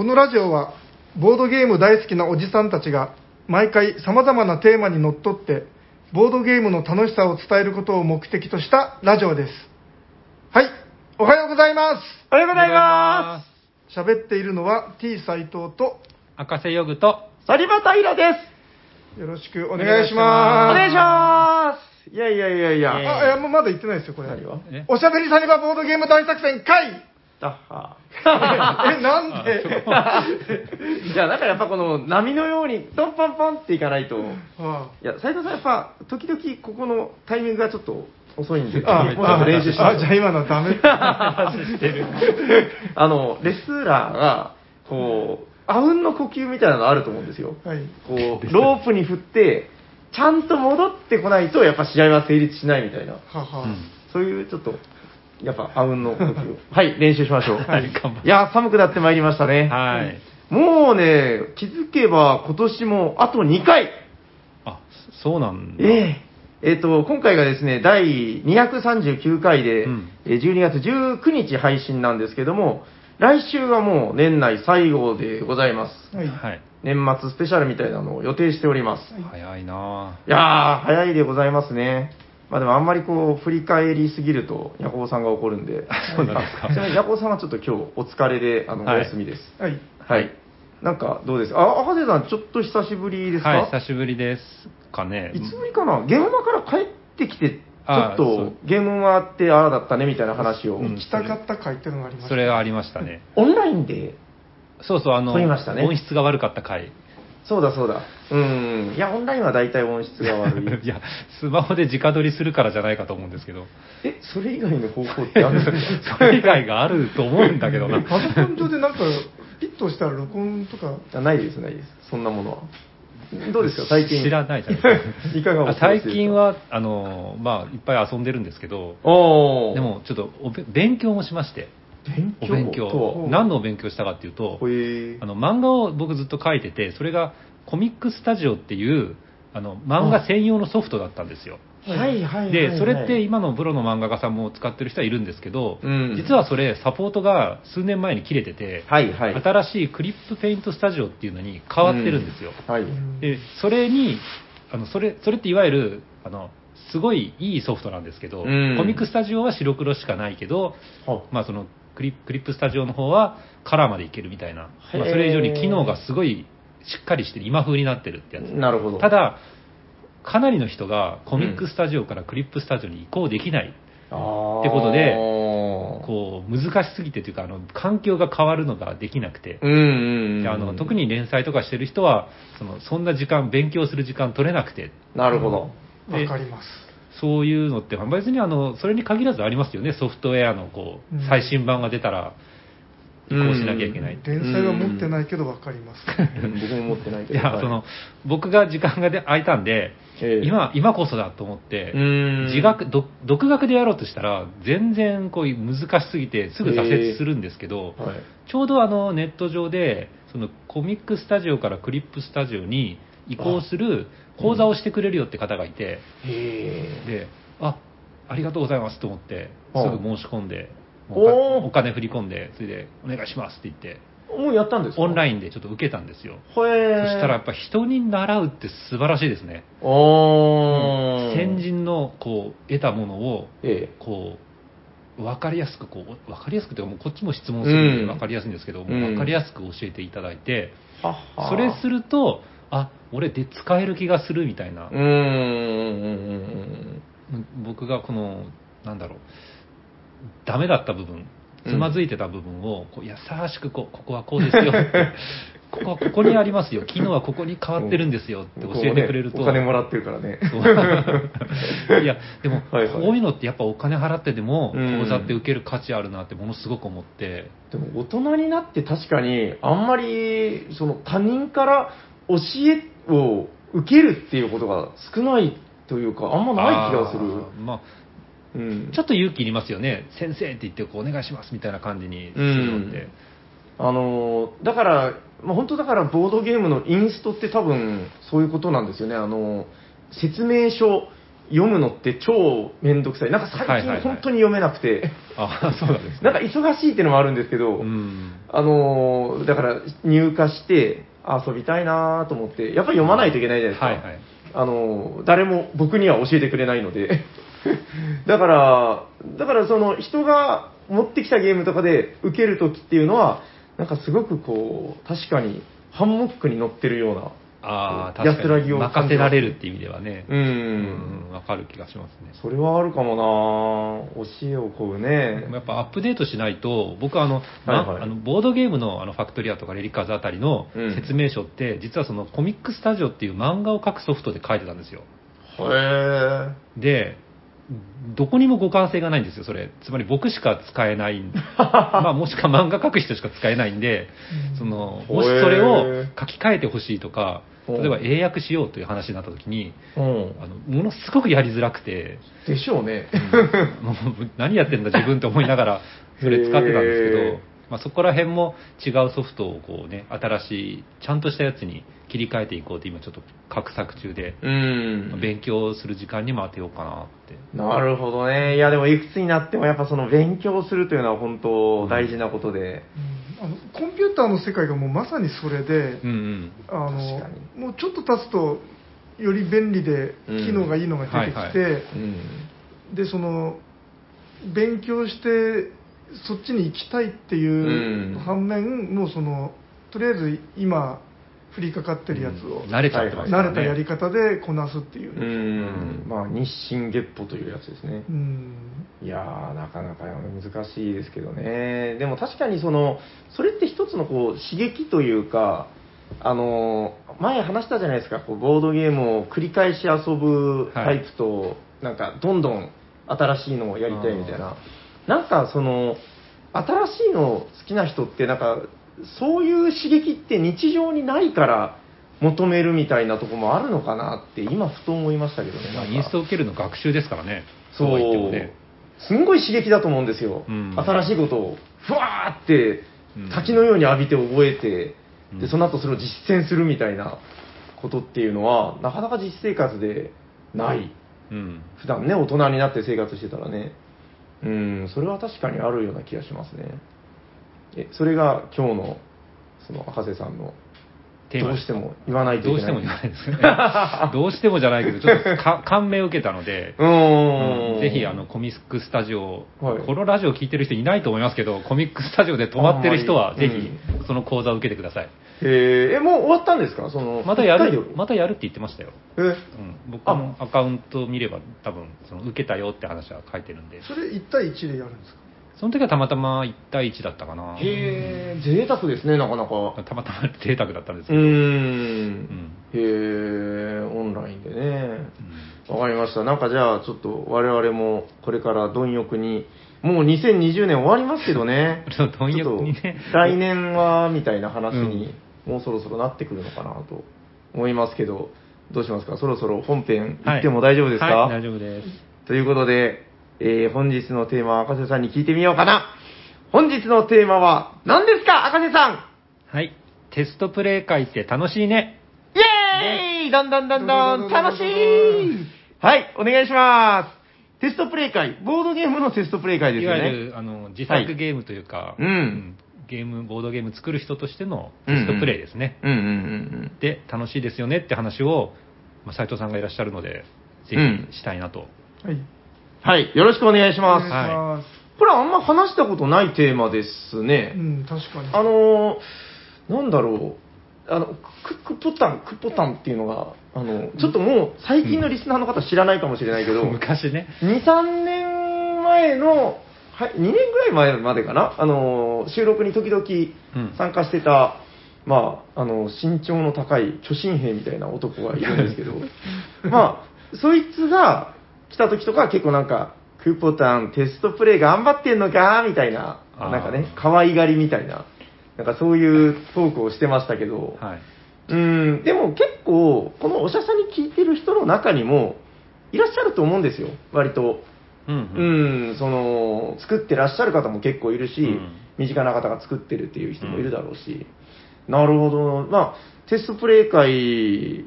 このラジオはボードゲーム大好きなおじさんたちが毎回様々なテーマにのっとってボードゲームの楽しさを伝えることを目的としたラジオです。はいおはようございまおはようございます。喋っているのは T 斎藤と赤瀬ヨグと、すサリバタイラです。よろしくお願いします。お願いします。いやいやいやいや。え。あいやもうまだ言ってないですよこれ。おしゃべりサニバボードゲーム大作戦会だっは。えなんで？じゃあなんかやっぱこの波のようにトンパンパンっていかないと。いあや、斉藤さんやっぱ時々ここのタイミングがちょっと遅いんで、あもうちょっと練習して。あじゃあ今のはダメ。あの、レスラーが、こう、あうんの呼吸みたいなのあると思うんですよ。はい。こう、ロープに振って、ちゃんと戻ってこないと、やっぱ試合は成立しないみたいな。はは、うん。そういうちょっと、やっぱ、あうんの呼吸を。はい、練習しましょう。はい頑張っていや、寒くなってまいりましたね。はい。もうね、気づけば今年もあと2回。あ、そうなんだ。えええっ、と、今回がですね、第239回で、うんえー12月19日配信なんですけども、来週がもう年内最後でございます。はいはい。年末スペシャルみたいなのを予定しております。早いなぁいやー、早いでございますね。まあでもあんまりこう、振り返りすぎると、ヤコウさんが怒るんで。そうなんですか？あちなみにヤコウさんはちょっと今日お疲れで、あの、はいお休みです。はいはい。なんか、どうです？かあ、赤瀬さん、ちょっと久しぶりですか？はい、久しぶりですかね。いつぶりかな？ゲームマから帰ってきて、ちょっとゲームマってああだったねみたいな話を、うん行きたかった回っていうのがありましたそれがありましたね。オンラインで、そうそう、あの、撮りましたね音質が悪かった回。そうだそうだ。うん。いや、オンラインは大体音質が悪い。いや、スマホで直撮りするからじゃないかと思うんですけど、え、それ以外の方法ってある？んですかそれ以外があると思うんだけどな。パソコン上でなんかピッとしたら録音とか？あないです、ないです。そんなものは。どうですか、最近。知らないじゃないですか。いかがお過ごあしですか？最近、は、あの、まあ、いっぱい遊んでるんですけど、おーで、も、ちょっとおべ勉強もしまして、勉強？お勉と強は。何のお勉強したかっていうとあの漫画を僕ずっと書いてて、それがコミックスタジオっていうあの漫画専用のソフトだったんですよ。はいはいはいはい。で、それって今のプロの漫画家さんも使ってる人はいるんですけど、うん実はそれサポートが数年前に切れてて、はいはい。新しいクリップペイントスタジオっていうのに変わってるんですよ。はい。で、それに、あのそれそれっていわゆるあのすごいいいソフトなんですけど、うんコミックスタジオは白黒しかないけど、はまあ、そのクリクリップスタジオの方はカラーまでいけるみたいな、まあ、それ以上に機能がすごいしっかりしてる今風になってるってやつ。なるほど。ただかなりの人がコミックスタジオからクリップスタジオに移行できない、ってことでここう難しすぎてというかあの環境が変わるのができなくて、特に連載とかしてる人はそのそんな時間勉強する時間取れなくて。なるほど。でわかります。そういうのって、まあ別にあのそれに限らずありますよね、ソフトウェアのこうん。う最新版が出たら移行しなきゃいけない。連載は持ってないけどわかります。うん。僕も持ってないけど。いや、その、僕が時間がで空いたんで、ええ。今、今こそだと思って、うん。自学、独独学でやろうとしたら、全然こう難しすぎて、すぐ挫折するんですけど、はい。ちょうどあのネット上で、そのコミックスタジオからクリップスタジオに移行する講座をしてくれるよって方がいて、へで、あ、ありがとうございますと思って、すぐ申し込んで、おお金振り込んで、それで、お願いしますって言って、ーもうやったんですか？オンライインでちょっと受けたんですよ。へそーしたらやっぱ人に習うって素晴らしいですね。おー。先人のこう得たものをえこう分かりやすくこう分かりやすくてもうこっちも質問するんでうん。分かりやすいんですけど、うん。分かりやすく教えていただいて、えはっは。それするとあ俺で使える気がするみたいな。うーん、うん、うん、僕がこのなんだろうダメだった部分つまずいてた部分をこう優しくこうここはこうですよって ここはここにありますよ機能はここに変わってるんですよって教えてくれると、お金もらってるからね。いや、でも、はいはい。こういうのってやっぱお金払ってでも、うん。講座って受ける価値あるなってものすごく思って、でも大人になって確かにあんまりその他人から教えを受けるっていうことが少ないというかあんまない気がする。まあ、うんちょっと勇気いりますよね。先生って言ってこうお願いしますみたいな感じにするのって。あのだから、まあ、本当だからボードゲームのインストって多分そういうことなんですよね。あの説明書読むのって超めんどくさい。なんか最近本当に読めなくて、あそうなんですね。なんか忙しいっていうのもあるんですけど、うん。あのーだから入荷して遊びたいなと思って、やっぱり読まないといけないじゃないですか。はいはい。あのー誰も僕には教えてくれないので。だから、だからその人が持ってきたゲームとかで受けるときっていうのは、なんかすごくこう、確かにハンモックに乗ってるような。ああ、安らに。ぎを感任せられるっていう意味ではね。う。うんん、わかる気がしますね。それはあるかもな教えをこうね。やっぱアップデートしないと、僕はあの、まはいはいあのボードゲームのあのファクトリアとかレリカーズあたりのうん説明書って、実はそのコミックスタジオっていう漫画を描くソフトで書いてたんですよ。へで、どこにも互換性がないんですよ、それ。つまり僕しか使えないん まあもしくは漫画描く人しか使えないんで、その、もしそれを書き換えてほしいとか、例えば英訳しようという話になった時に、え。うん。あの、ものすごくやりづらくて、でしょうね。もう何やってんだ自分って思いながら それ使ってたんですけへど、まあ、そこら辺も違うソフトをこうね新しいちゃんとしたやつに切り替えていこうって今ちょっと画策中で、うん。勉強する時間にも当てようかなってなるほどね。いや、でもいくつになってもやっぱその勉強するというのは本当大事なことで。うんあのコンピューターの世界がもうまさにそれで、うんうんあの確かもうちょっと経つとより便利でうん機能がいいのが出てきて、はいはいうん。でその勉強してそっちに行きたいっていううん反面、もうそのとりあえず今降りかかってるやつを、慣れちゃってますからね慣れたやり方でこなすっていうう。まあ、日進月歩というやつですねう。んいやー、なかなか難しいですけどね。でも確かにその、それって一つのこう刺激というか、あのー前話したじゃないですか、こうボードゲームを繰り返し遊ぶタイプと、なんかどんどん新しいのをやりたいみたいな。なんかその、新しいの好きな人ってなんか、そういう刺激って日常にないから求めるみたいなとこもあるのかなって今ふと思いましたけどね。まインストを受けるの学習ですからね。そう。そうは言ってもねすんごい刺激だと思うんですよ、うん。新しいことをふわーってうん。滝のように浴びて覚えて、うん。でその後それを実践するみたいなことっていうのはなかなか実生活でない。うん。普段ね大人になって生活してたらね。うんそれは確かにあるような気がしますねえそれが今日のその赤瀬さんのテーマどうしても言わないといけない。どうしても言わないですよね。どうしてもじゃないけどちょっとか 感銘を受けたのでうーん。ぜひあのコミックスタジオ、はい。このラジオ聞いてる人いないと思いますけど、コミックスタジオで泊まってる人は、あん。まりぜひその講座を受けてください。えー。えもう終わったんですか？そのまたや一回で？る、またやるって言ってましたよ。え？うん、僕のアカウント見れば、多分その受けたよって話は書いてるんで、それ1対1でやるんですか？その時はたまたま1対1だったかな。へえ、贅沢ですね、なかなか。たまたま贅沢だったんですうーけど。ん。へえ、オンラインでね。わかりました。なんかじゃあ、ちょっと我々もこれから貪欲に、もう2020年終わりますけどね 貪欲にね来年は、みたいな話に、もうそろそろなってくるのかなと思いますけど、どうしますか？そろそろ本編行っても大丈夫ですか、はい、大丈夫です。ということで、えー本日のテーマは赤瀬さんに聞いてみようかな。本日のテーマは何ですか赤瀬さん？はい。テストプレイ会って楽しいね。イェーイだんだんだんだん楽しいはい、お願いします。テストプレイ会、ボードゲームのテストプレイ会ですいよね。わゆる、あの、自作ゲームというか、うんゲーム、ボードゲーム作る人としてのテストプレイですね。うんうんうんで、楽しいですよねって話を、まあ、斉藤さんがいらっしゃるので、ぜうんひしたいなと。はいうん。はい、よろしくお願いします。ます、これあんま話したことないテーマですね。うん確かに。あのー、なんだろう、あの、ククポタン、クポタンっていうのが、あの、ちょっともう最近のリスナーの方知らないかもしれないけど、昔ね。2、3年前の、はい、2年ぐらい前までかな、あの、収録に時々うん。参加してた、まあ、あの、身長の高い巨神兵みたいな男がいるんですけど、まあ、そいつが来た時とかは結構なんか、クーポタンテストプレイ頑張ってんのか？みたいな、なんかね、可愛がりみたいな、なんかそういうトークをしてましたけど、はい。うん、でも結構、このおしゃさんに聞いてる人の中にも、いらっしゃると思うんですよ、割と。うんううん。ん、その、作ってらっしゃる方も結構いるし、うん身近な方が作ってるっていう人もいるだろうし、なるほど。まあ、テストプレイ会、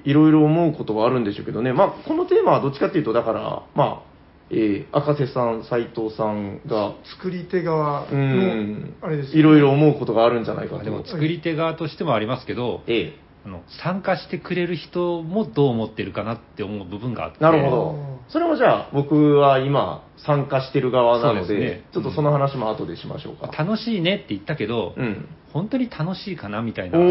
いろいろ思うことがあるんでしょうけどね、まあ、このテーマはどっちかっていうと、だから、まあ、えー赤瀬さん、斉藤さんが、作り手側うのん、あれですよねいろいろ思うことがあるんじゃないかと。でも作り手側としてもありますけど、えあの参加してくれる人もどう思ってるかなって思う部分があってえ、なるほど。それもじゃあ、僕は今、参加してる側なので、そうですねちょっとその話も後でしましょうか。楽しいねって言ったけど、うん。本当に楽しいかなみたいな、お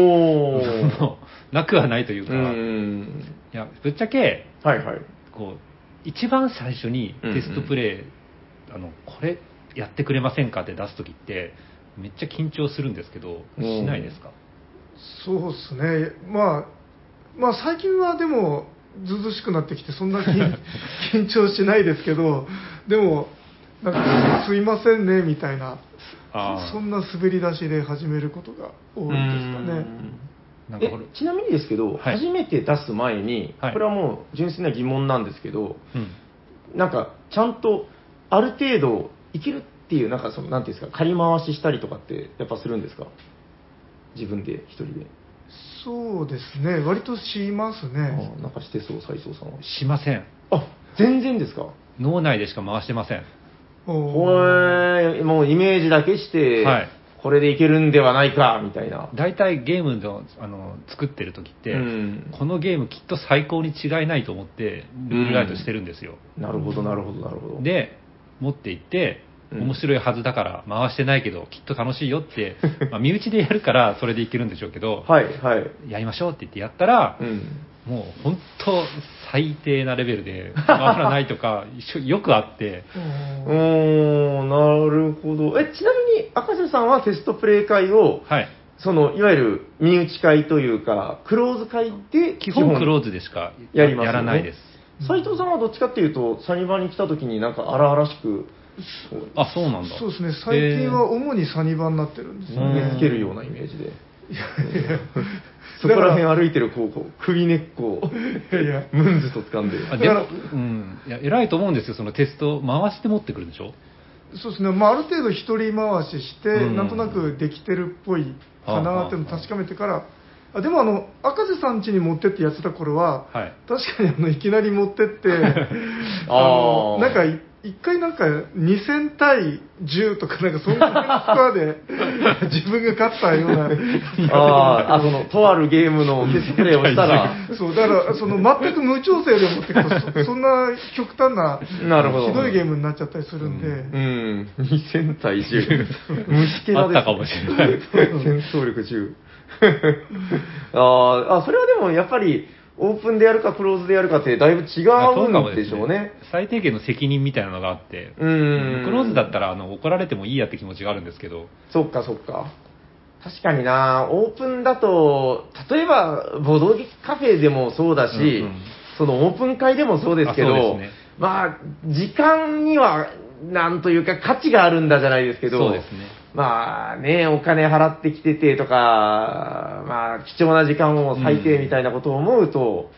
ー。もうなくはないといううか、ん。いやぶっちゃけはいはい。こう一番最初にテストプレイ、あのこれやってくれませんかって出す時ってめっちゃ緊張するんですけどうんしないですか、そうですね、まあ、まあ、最近はでも、ずうずうしくなってきて、そんな緊 緊張しないですけど、でも、なんか、すいませんねみたいな、そそんな滑り出しで始めることが多いですかね。えなんかこれ、ちなみにですけど、はい。初めて出す前に、はい。これはもう純粋な疑問なんですけど、うん。なんかちゃんとある程度いけるっていう、なんかその、なんていうんですか、借り回ししたりとかって、やっぱするんですか？自分で、一人で。そうですね、割としますあね。なんかしてそう、斉藤さんは。しません。あ全然ですか？脳内でしか回してません。おほーえもうイメージだけして、はい。これでいけるんではないか、みたいな。大体ゲームのあの作ってる時って、うん。このゲームきっと最高に違いないと思ってルールライトしてるんですよ、なるほど、なるほど、なるほど。で持って行ってうん面白いはずだから回してないけどきっと楽しいよって、まあ、身内でやるからそれでいけるんでしょうけど、はい、はい。やりましょうって言ってやったら、うん。もう本当最低なレベルで 回らないとか一緒よくあってうーん、なるほど。え、ちなみに、赤瀬さんはテストプレイ会を、はいその、いわゆる身内会というか、クローズ会で基本クローズでしかやりますよねらないです斉藤さんはどっちかっていうと、サニバに来た時になんか荒々しく、あそうなんだ。そうですね、最近は主にサニバになってるんですようんね。見つけるようなイメージで。いや そこら辺歩いてるこう、こう首根っこを、いやいや。ムンズと掴んで。うん、いや偉いと思うんですよ。そのテスト回して持ってくるでしょ？そうですね、まあ、ある程度一人回しして、うん。なんとなくできてるっぽいかなっていうのを確かめてから、あでもあの、赤瀬さん家に持ってってやってた頃は、はい。確かにあのいきなり持ってって、あ あのー。なんかい一回なんか2000対10とか、なんかそんなスコアで 自分が勝ったような。あーあ、その、とあるゲームのテストプレイをしたら、そうだからその全く無調整で持ってくとそ そんな極端ななるほど。ひどいゲームになっちゃったりするんで、うん、2000対10。虫けらです、あったかもしれない。戦闘力10。あーあ、それはでもやっぱり、オープンでやるかクローズでやるかってだいぶ違うんでしょうね。最低限の責任みたいなのがあって、うん。クローズだったらあの怒られてもいいやって気持ちがあるんですけど、そっかそっか。確かにな、オープンだと、例えば、ボドゲカフェでもそうだし、うんうん。そのオープン会でもそうですけど、ね。まあ、時間には、なんというか価値があるんだじゃないですけど、そうですねまあね、お金払ってきててとか、まあ、貴重な時間を割いてみたいなことを思うと、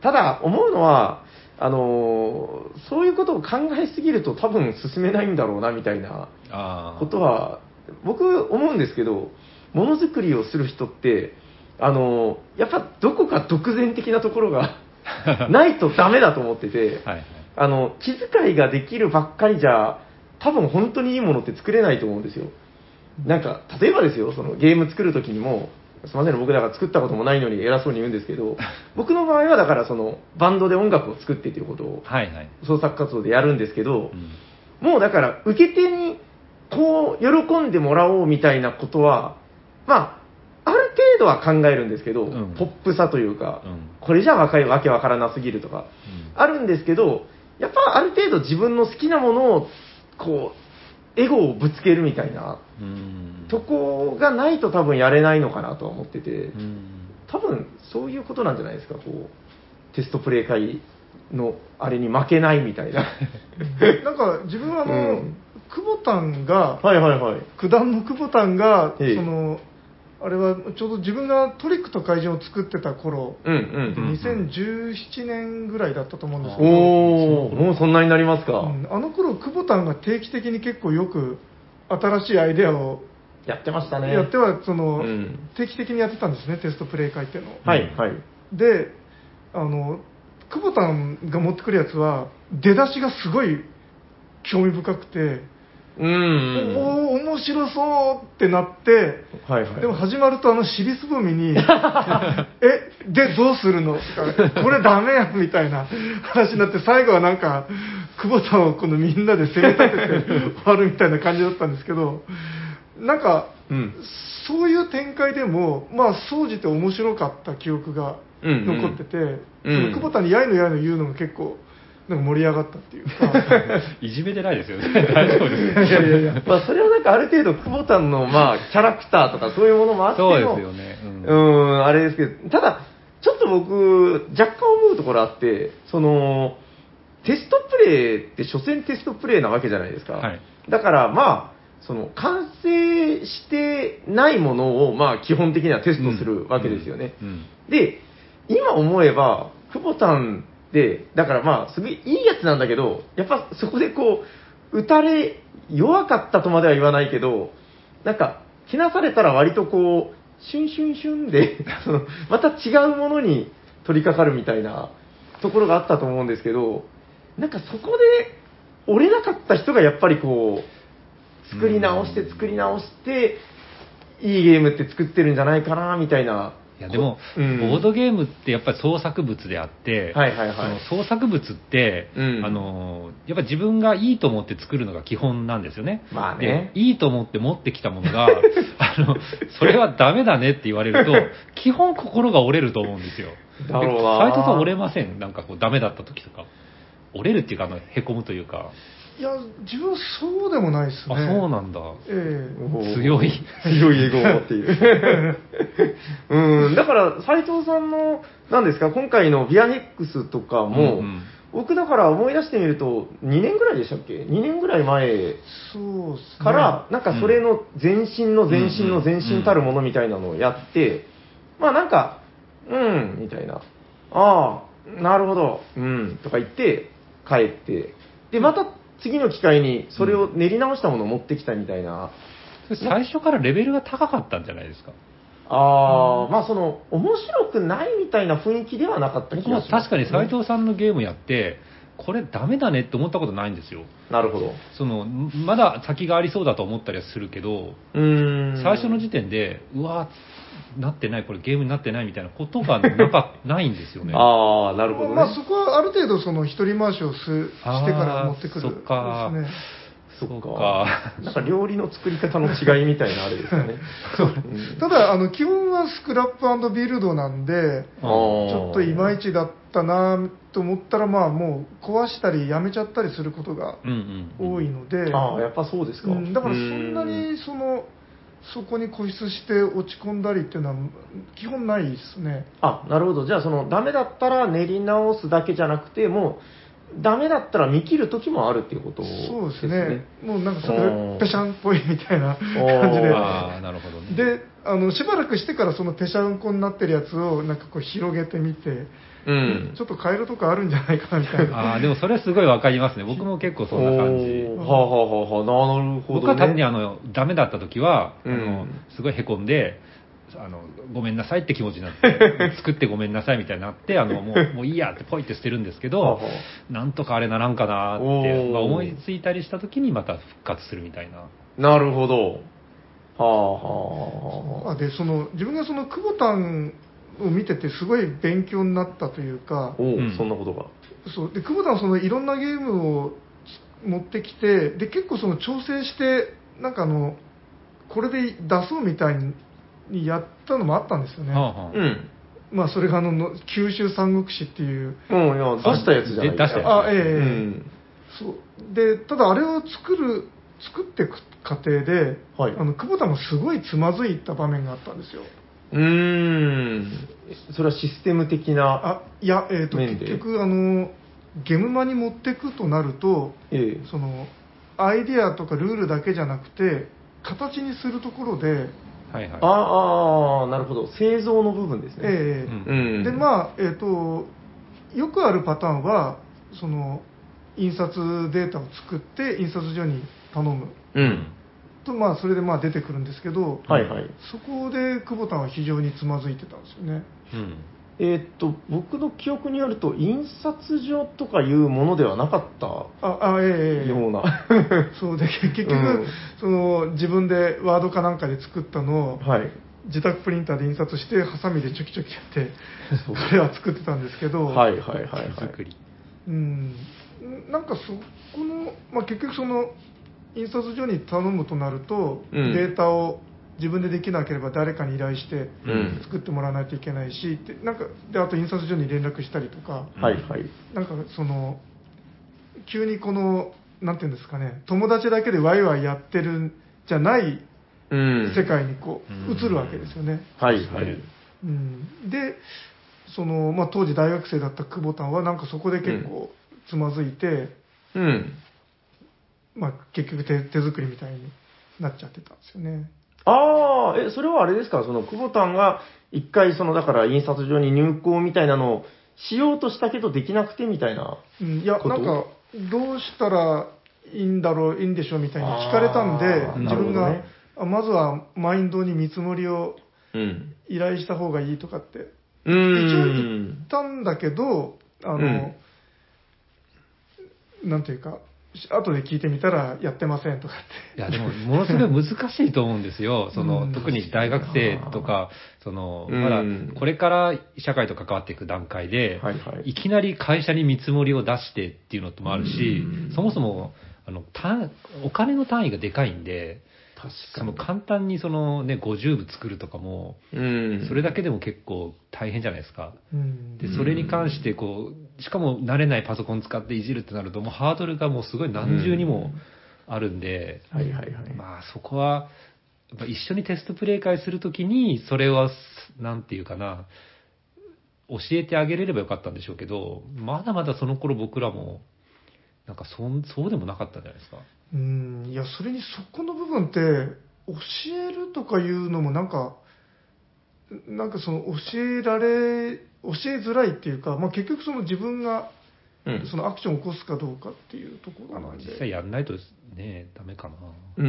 ただ思うのは、あのそういうことを考えすぎると多分進めないんだろうなみたいなあことは、僕思うんですけど、ものづくりをする人って、あの、やっぱどこか独善的なところが ないとダメだと思ってて、はいはいあの、気遣いができるばっかりじゃ、多分本当にいいものって作れないと思うんですよ。なんか、例えばですよ、そのゲーム作るときにも、すみませんね、僕だから作ったこともないのに偉そうに言うんですけど、僕の場合はだからその、バンドで音楽を作ってということを創作活動でやるんですけどう、ん。もうだから、受け手に、こう、喜んでもらおうみたいなことは、まあ、ある程度は考えるんですけど、うん。ポップさというか、うん。これじゃわかりわけわからなすぎるとか、あるんですけど、やっぱある程度自分の好きなものを、こう、エゴをぶつけるみたいなうん。とこがないと多分やれないのかなとは思ってて、うん。多分そういうことなんじゃないですか、こう、テストプレイ会のあれに負けないみたいな。なんか自分はあの、うん。久保タンが、はいはいはい。九段の久保タンが、ええ。そのあれはちょうど自分がトリックと怪人を作ってた頃、うんうんうん。2017年ぐらいだったと思うんですけど、おお、もうそんなになりますか？うんあの頃久保タンが定期的に結構よく新しいアイデアをやってましたね。やってはその、うん定期的にやってたんですねテストプレイ会っていうのをはい、はい。であの久保田が持ってくるやつは出だしがすごい興味深くて、うん。おお面白そうってなってはい、はい。でも始まるとあの尻すぼみに えでどうするの？とかこれダメやみたいな話になって最後はなんか久保田をこのみんなで攻め立てて終わるみたいな感じだったんですけどなんかうん。そういう展開でもまあ総じて面白かった記憶がうんうん残ってて、うんその久保田にやいのやいの言うのが結構なんか盛り上がったっていう かいじめてないですよね。大丈夫です。いやいやいやまあ、それはなんかある程度、久保田の、まあ、キャラクターとかそういうものもあってのそうですよね。ううんん、あれですけど、ただ、ちょっと僕、若干思うところあって、その、テストプレイって、所詮テストプレイなわけじゃないですか。はいだから、まあ、その、完成してないものを、まあ、基本的にはテストするわけですよね。うんで、今思えば、久保田で、だからまあ、すごいいいやつなんだけど、やっぱそこでこう、打たれ、弱かったとまでは言わないけど、なんか、気なされたら割とこう、シュンシュンシュンで、その、また違うものに取り掛かるみたいなところがあったと思うんですけど、なんかそこで折れなかった人がやっぱりこう、作り直して作り直して、いいゲームって作ってるんじゃないかな、みたいな。いやでも、うんボードゲームってやっぱり創作物であって、はいはいはいその創作物って、うんあのやっぱ自分がいいと思って作るのが基本なんですよね。まあねでいいと思って持ってきたものが、あのそれはダメだねって言われると、基本心が折れると思うんですよ。だろうな斎藤さん折れません？なんかこうダメだった時とか。折れるっていうか、あのへこむというか。いや自分そうでもないですねあ、そうなんだ。ええ強い。強い英語を持っている。うん、だから、斉藤さんの、何ですか、今回のビアヘックスとかも、うんうん僕だから思い出してみると、2年ぐらいでしたっけ ?2 年ぐらい前から、なんかそれの前身の前身の前身たるものみたいなのをやって、まあなんか、うん、みたいな。ああ、なるほど、うん、とか言って、帰って、で、また次の機会にそれを練り直したものを持ってきたみたいな。それ最初からレベルが高かったんじゃないですか。ああ、まあその、面白くないみたいな雰囲気ではなかった気がします、確かに斉藤さんのゲームやって、これダメだねって思ったことないんですよ。なるほど。そのまだ先がありそうだと思ったりはするけど、うーん。最初の時点で、うわなってない、これゲームになってないみたいなことがなか ないんですよね。ああ、なるほどね。まあそこはある程度その一人回しをすしてから持ってくるあーそっかですねそっそっかか。なんか料理の作り方の違いみたいなあれですよね。うんただあの基本はスクラップビルドなんでちょっといまいちだったなと思ったらまあもう壊したりやめちゃったりすることがうんうん。多いので、ああ、やっぱそうですか。うんだからそんなにそのそこに固執して落ち込んだりっていうのは基本ないですねあ、なるほど。じゃあ、その、ダメだったら練り直すだけじゃなくて、もう、ダメだったら見切る時もあるっていうことですね。そうですねもうなんかそおれーペシャンっぽいみたいな感じでああ、なるほどね。であのしばらくしてからそのペシャンコになってるやつをなんかこう広げてみて、うん。ちょっと変えるとこあるんじゃないかなみたいなああ、でもそれはすごいわかりますね。僕も結構そんな感じ。はあ、はあはあはあ、なるほど、ね。僕は単にあの、ダメだった時は、うんあの、すごいへこんで、あの、ごめんなさいって気持ちになって、作ってごめんなさいみたいになって、あの、もう、もういいやってポイって捨てるんですけど なんとかあれならんかなって、思いついたりした時にまた復活するみたいな。なるほど。はあ、はあ、はあでその自分がその久保田んを見ててすごい勉強になったというかあ。おお、うん。そんなことが。そう。で久保田はそのいろんなゲームを持ってきてで結構その調整してなんかあのこれで出そうみたいにやったのもあったんですよね、はあはあ。うん。まあそれがあのの九州三国志っていう。うん、いや、出したやつじゃない。で出したやつ。あええうん。そう。でただあれを作る作っていく過程で、はい。あの久保田もすごいつまずいた場面があったんですようーん。それはシステム的な。あいや、えー、と面で？結局あのゲムマに持っていくとなるとええ。そのアイデアとかルールだけじゃなくて形にするところで、はいはい。ああ、なるほど。製造の部分ですね。ええうんうん。でまあえっ、とよくあるパターンはその印刷データを作って印刷所に頼むうん。とまあそれでまあ出てくるんですけど、はいはい。そこで久保田は非常につまずいてたんですよね。うん。えーっと、僕の記憶によると、印刷所とかいうものではなかったあ、あええええような。そうで結局、うんその自分でワードかなんかで作ったのをはい。自宅プリンターで印刷してハサミでチョキチョキやってそれは作ってたんですけど、はいはいはいはい。手作り。うん、なんかそこの、まあ、結局その印刷所に頼むとなると、うんデータを自分でできなければ誰かに依頼してうん作ってもらわないといけないし、でなんかであと印刷所に連絡したりとか、はいはい。なんかその急にこのなんていうんですかね友達だけでワイワイやってるんじゃないうん。世界にこううん移るわけですよね。はいはい。うん、でその、まあ、当時大学生だった久保田はなんかそこで結構つまずいて、うん。まあ、結局手手作りみたいになっちゃってたんですよね。ああ、え、それはあれですか？その、久保田が一回、その、だから印刷所に入稿みたいなのをしようとしたけどできなくてみたいな。うん、いやなんかどうしたらいいんだろういいんでしょうみたいに聞かれたんで自分が、ねあまずはマインドに見積もりをうん。依頼した方がいいとかってう一応ー言んっ。たんだけどあの、なんていうかし後で聞いてみたらやってませんとかって。いや、でも、ものすごい難しいと思うんですよ。その、うん。特に大学生とか、その、うん。まだ、これから社会と関わっていく段階で、はいはい。いきなり会社に見積もりを出してっていうのもあるしうん、そもそも、あの、単お金の単位がでかいんで、確その簡単にそのね、50部作るとかも、うん。それだけでも結構大変じゃないですか。うん。で、それに関して、こう、しかも慣れないパソコン使っていじるってなると、もうハードルがもうすごい何重にもあるんで、はいはいはい。まあそこは、やっぱ一緒にテストプレイ会するときに、それは、なんていうかな、教えてあげれればよかったんでしょうけど、まだまだその頃僕らも、なんかそんそうでもなかったんじゃないですか。うんいやそれにそこの部分って教えるとかいうのもなんかなんかその教えられ教えづらいっていうか、まあ、結局その自分がうんそのアクションを起こすかどうかっていうところなんで、実際やんないとね、ダメかな。うー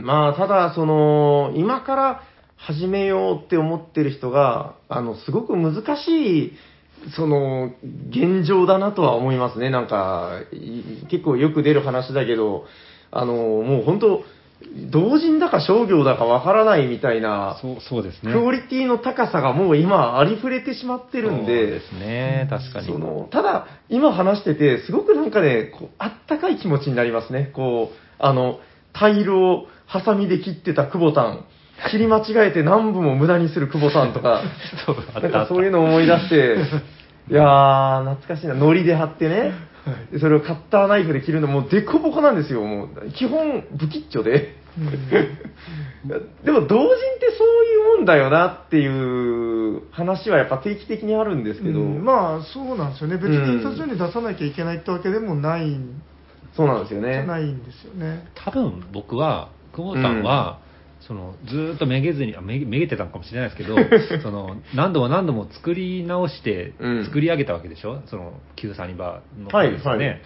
ん、まあ、ただ、その、今から始めようって思ってる人が、あの、すごく難しい、その、現状だなとは思いますね。なんか、い結構よく出る話だけど、あの、もう本当、同人だか商業だかわからないみたいな、そう、そうですね。クオリティの高さがもう今ありふれてしまってるんそうで、ですね、確かに。その、ただ、今話してて、すごくなんかね、こう、あったかい気持ちになりますね。こう、あの、タイルをハサミで切ってた久保さん、切り間違えて何部も無駄にする久保さんとか、そう、あなんかそういうのを思い出して、いやー、懐かしいな。糊で貼ってね。でそれをカッターナイフで切るのもうデコボコなんですよ。もう、基本、不吉祥で。でも、同人ってそういうもんだよなっていう話はやっぱ定期的にあるんですけど、うんまあそうなんですよね別に印刷所に出さなきゃいけないってわけでもないんそうなんですよじゃね。ないんですよね。多分僕は、久保さんは、そのずーっとめげずに、あめめげてたのかもしれないですけど、その何度も何度も作り直してうん。作り上げたわけでしょ、その旧サニバのはいですよね、はい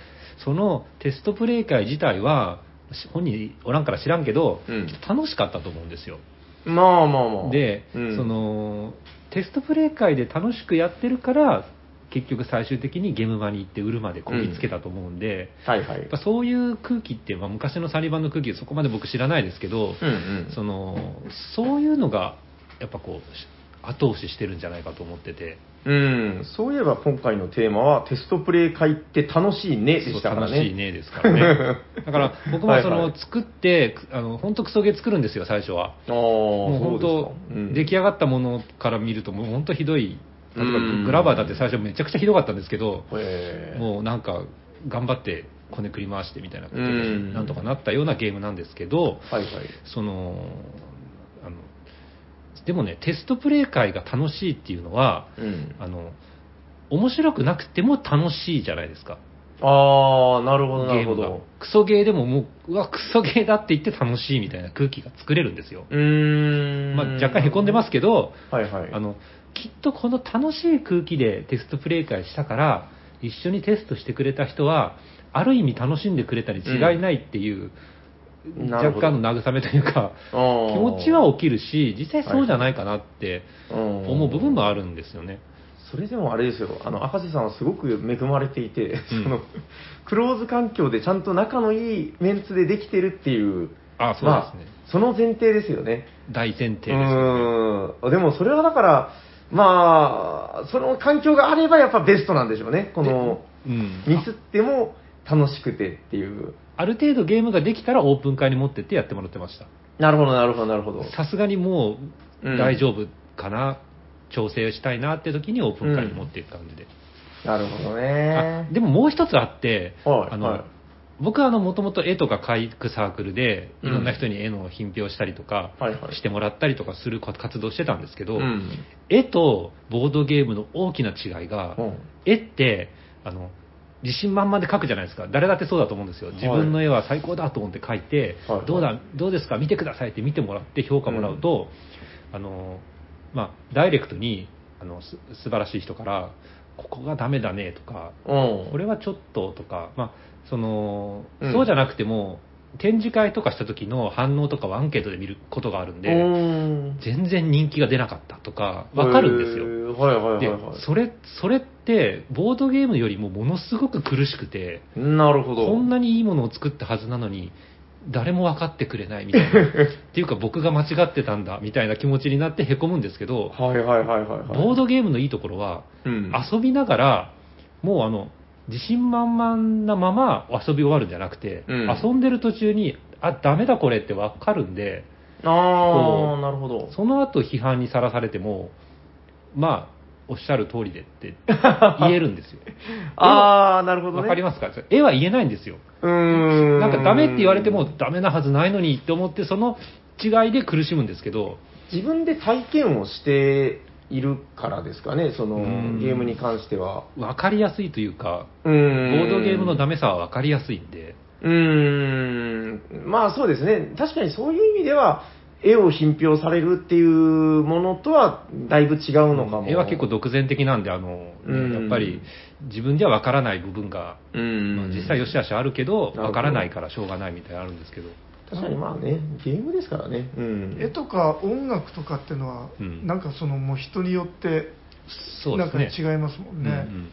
そのテストプレイ会自体は、し本人おらんから知らんけど、うん。楽しかったと思うんですよ。まあまあまあ。で、うん。そのテストプレイ会で楽しくやってるから、結局最終的にゲームマに行って売るまでこぎつけたと思うんで、はいはい。やっ。ぱそういう空気って、まあ、昔のサリバンの空気そこまで僕知らないですけど、うんうん。そのそういうのがやっぱこうし後押ししてるんじゃないかと思ってて、うん、そういえば今回のテーマはテストプレイ会って楽しいねでしたからね。楽しいねですからね。だから僕もその作ってあの本当クソゲー作るんですよ最初は。ああ、もう本当うん。出来上がったものから見るともう本当ひどい例えばうんグラバーだって最初めちゃくちゃひどかったんですけど、もうなんか頑張ってこねくり回してみたいなことでうんなんとかなったようなゲームなんですけど、はいはい。そのあのでもねテストプレイ会が楽しいっていうのはうん。あの面白くなくても楽しいじゃないですかああ、なるほどなるほど。クソゲーでももううわクソゲーだって言って楽しいみたいな空気が作れるんですよ、うーん。まあ、若干へこんでますけどはいはい。あのきっとこの楽しい空気でテストプレイ会したから一緒にテストしてくれた人はある意味楽しんでくれたに違いないっていうなるほど若干の慰めというか、気持ちは起きるし、実際そうじゃないかなって思思う部分もあるんですよね。それでもあれですよ、あの、赤瀬さんはすごく恵まれていて、うんその、クローズ環境でちゃんと仲のいいメンツでできてるっていう、あそうですね。まあ、その前提ですよね。大前提ですね。ーん。でもそれはだから、まあ、その環境があればやっぱベストなんでしょうね。この、うん。ミスっても楽しくてっていう。ある程度ゲームができたらオープン会に持ってってやってもらってました。なるほど、なるほど、なるほど。さすがにもううん大丈夫かな、調整したいなって時にオープン会に持っていく感じで。なるほどあね。でももう一つあって、あの、はいはい僕はあの、もともと絵とか描くサークルで、うんいろんな人に絵の品評したりとかはいはいしてもらったりとかする活動してたんですけど、うん。絵とボードゲームの大きな違いが、うん絵って、あの、自信満々で描くじゃないですか。誰だってそうだと思うんですよ。自分の絵は最高だと思って描いて、はいはいどうだ、どうですか？見てくださいって見てもらって評価もらうと、あの、まあ、ダイレクトに、あの、す素晴らしい人から、ここがダメだねとか、うん。これはちょっととか、まあ、その、うんそうじゃなくても、展示会とかした時の反応とかをアンケートで見ることがあるんで、うん全然人気が出なかったとか、わかるんですよ。はいはいはいではい。それそれってボードゲームよりもものすごく苦しくてなるほど。こんなにいいものを作ったはずなのに誰も分かってくれないみたいな っていうか僕が間違ってたんだみたいな気持ちになってへこむんですけどはいはいはいはいはい。ボードゲームのいいところはうん、遊びながらもうあの自信満々なまま遊び終わるんじゃなくて、うん遊んでる途中にあダメだこれって分かるんであ、なるほど。その後批判にさらされてもまあおっしゃる通りでって 言えるんですよ。ああ、なるほどね。わかりますか？絵は言えないんですよ。うーん。なんかダメって言われてもダメなはずないのにって思って、その違いで苦しむんですけど、自分で体験をしているからですかね、そのうん。ゲームに関しては。分かりやすいというか、ボボードゲームのダメさは分かりやすいんで、うーん、まあそうですね、確かにそういう意味では、絵を品評されるっていうものとはだいぶ違うのかも。絵は結構独善的なんで、あの、うんやっぱり自分では分からない部分が、うん、まあ実際良し悪しあるけど、なるほど分からないからしょうがないみたいなのあるんですけど、確かにまあね、ゲームですからね。うん。絵とか音楽とかっていうのは、うんなんかそのもう人によってなんかそうですね。違いますもんね。うん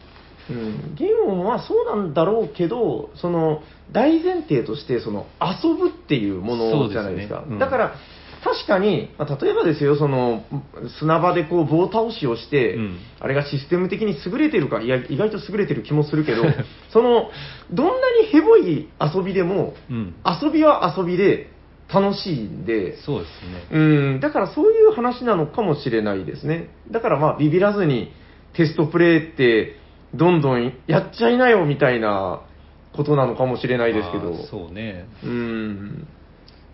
うん、ゲームはそうなんだろうけど、その大前提としてその遊ぶっていうものじゃないですか。すねうんだから確かに、まあ、例えばですよ、その砂場でこう棒倒しをして、うんあれがシステム的に優れてるか、いや意外と優れてる気もするけど、そのどんなにヘボい遊びでも、うん遊びは遊びで楽しいんで、そうですね。うん、だからそういう話なのかもしれないですね。だからまあビビらずにテストプレイってどんどんやっちゃいなよみたいなことなのかもしれないですけど。そうね。うん。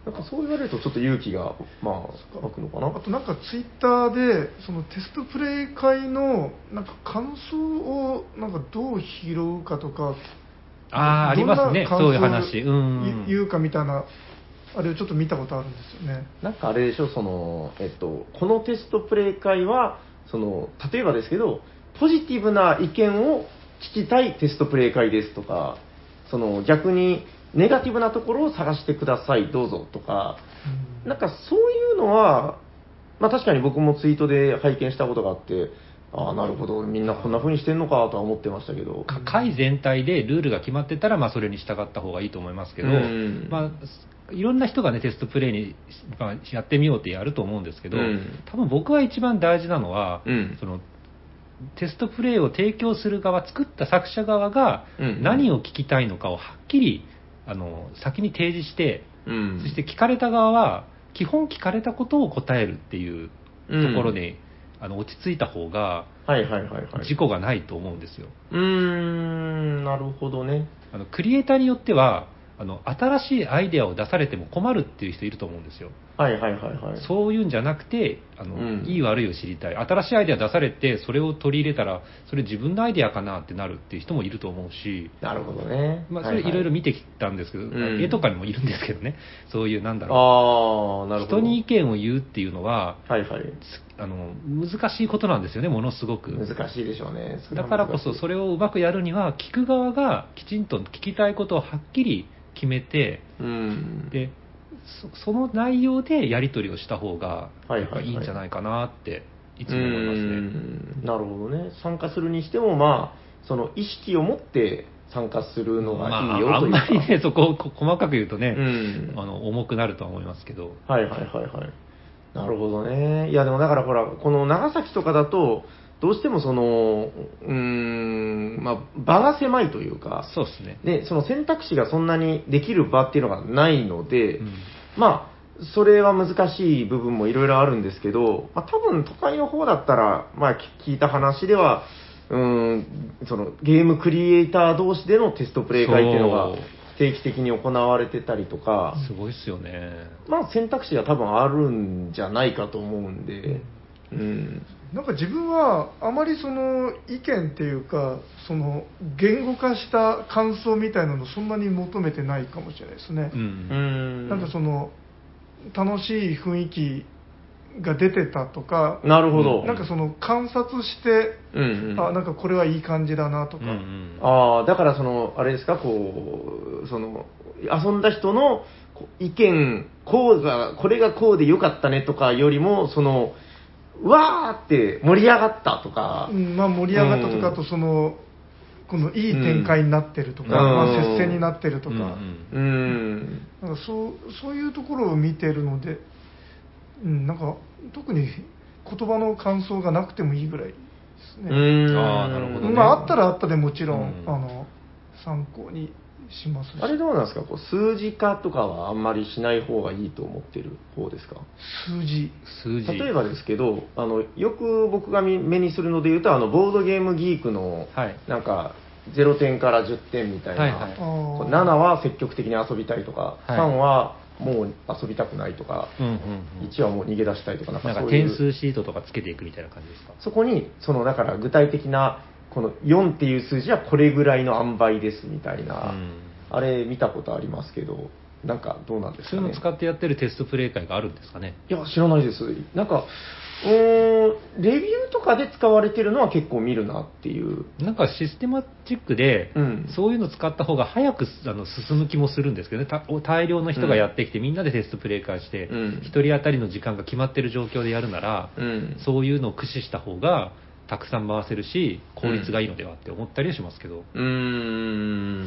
なんかそう言われるとちょっと勇気が、まあ、湧くのかな。あとなんかツイッターでそのテストプレイ会のなんか感想をなんかどう拾うかとかああ、ありますね、どんなそういう感想を話。うん。言うかみたいなあれをちょっと見たことあるんですよね。なんかあれでしょ、その、えっと、このテストプレイ会は、その、例えばですけど、ポジティブな意見を聞きたいテストプレイ会ですとか、その、逆に、ネガティブなところを探してください、どうぞとか、うん。なんかそういうのは、まあ確かに僕もツイートで拝見したことがあって、ああ、なるほど、みんなこんな風にしてんのかとは思ってましたけど。か会全体でルールが決まってたら、まあ、それに従った方がいいと思いますけど、うん。まあ、いろんな人がね、テストプレイに、まあ、やってみようってやると思うんですけど、うん。多分僕は一番大事なのは、うん。そのテストプレイを提供する側、作った作者側がうん。何を聞きたいのかをはっきりあの先に提示して、うんそして聞かれた側は、基本聞かれたことを答えるっていうところに、あの落ち着いた方が、はいはいはいはい。事故がないと思うんですよ。うーん、なるほどね。あのクリエイターによってはあの、新しいアイデアを出されても困るっていう人いると思うんですよ。はいはいはいはい。そういうんじゃなくてあの、うんいい悪いを知りたい。新しいアイデア出されて、それを取り入れたら、それ自分のアイデアかなってなるっていう人もいると思うし、なるほどね。まあ、それいろいろ見てきたんですけど、ん絵とかにもいるんですけどね、そういう、なんだろああ、なう、るほど。人に意見を言うっていうのは、はいはい。あの難しいことなんですよね、ものすごく。難しいでしょうね。だからこそ、それれをうまくやるには、聞く側がきちんと聞きたいことをはっきり決めて、うん。でそその内容でやり取りをした方がはいはいはいやっぱいいんじゃないかなっていつも思いますうね。んなるほどね。参加するにしても、まあ、その意識を持って参加するのがいいよというか。まりね、そこをこ細かく言うとね、うんあの重くなるとは思いますけど。はいはいはいはい。なるほどね。いやでもだからほら、この長崎とかだと、どうしてもその、うーん、まあ、場が狭いというか、そうですね。で、その選択肢がそんなにできる場っていうのがないので、うんまあ、それは難しい部分もいろいろあるんですけど、まあ、多分都会の方だったら、まあ、き聞いた話では、うーん、そのゲームクリエイター同士でのテストプレイ会っていうのが定期的に行われてたりとか、すごいっすよね。まあ選択肢が多分あるんじゃないかと思うんで、うん。なんか自分はあまりその意見っていうかその言語化した感想みたいなのそんなに求めてないかもしれないですねう、。うんん。なんかその楽しい雰囲気が出てたとか、なるほど。なんかその観察して、うんうん。あなんかこれはいい感じだなとか、うんうんああ、だからその、あれですか、こう、その、遊んだ人の意見、こうが、これがこうでよかったねとかよりも、その、うわーって盛り上がったとか、うんまあ、盛り上がったとか、とそのこのいい展開になってるとか、うんまあ、接戦になってるとか、うん。なんかそうそういうところを見てるので、うん、なんか特に言葉の感想がなくてもいいぐらいですね。うん。あーなるほどねまあ、あったらあったでもちろんあの参考にしますし。あれどうなんですか？こう数字化とかはあんまりしない方がいいと思ってる方ですか？数字。数字。例えばですけど、あの、よく僕が見目にするので言うと、あの、ボードゲームギークの、はい。なんか、0点から10点みたいな、はいはい。あー。7は積極的に遊びたいとか、はい。3はもう遊びたくないとか、うんうんうん。1はもう逃げ出したいとか、なんかかそういう。点数シートとかつけていくみたいな感じですか？そこに、その、だから具体的な、この4っていう数字はこれぐらいの塩梅ですみたいな、うんあれ見たことありますけど、なんかどうなんですかね。そういうの使ってやってるテストプレイ会があるんですかねいや、知らないです。なんか、うーん、レビューとかで使われてるのは結構見るなっていう。なんかシステマチックで、うんそういうの使った方が早くあの進む気もするんですけどね、た大量の人がやってきて、みんなでテストプレイ会して、うん1人当たりの時間が決まってる状況でやるなら、うん。そういうのを駆使した方が、たくさん回せるし、効率がいいのではって思ったりはしますけど。うーん。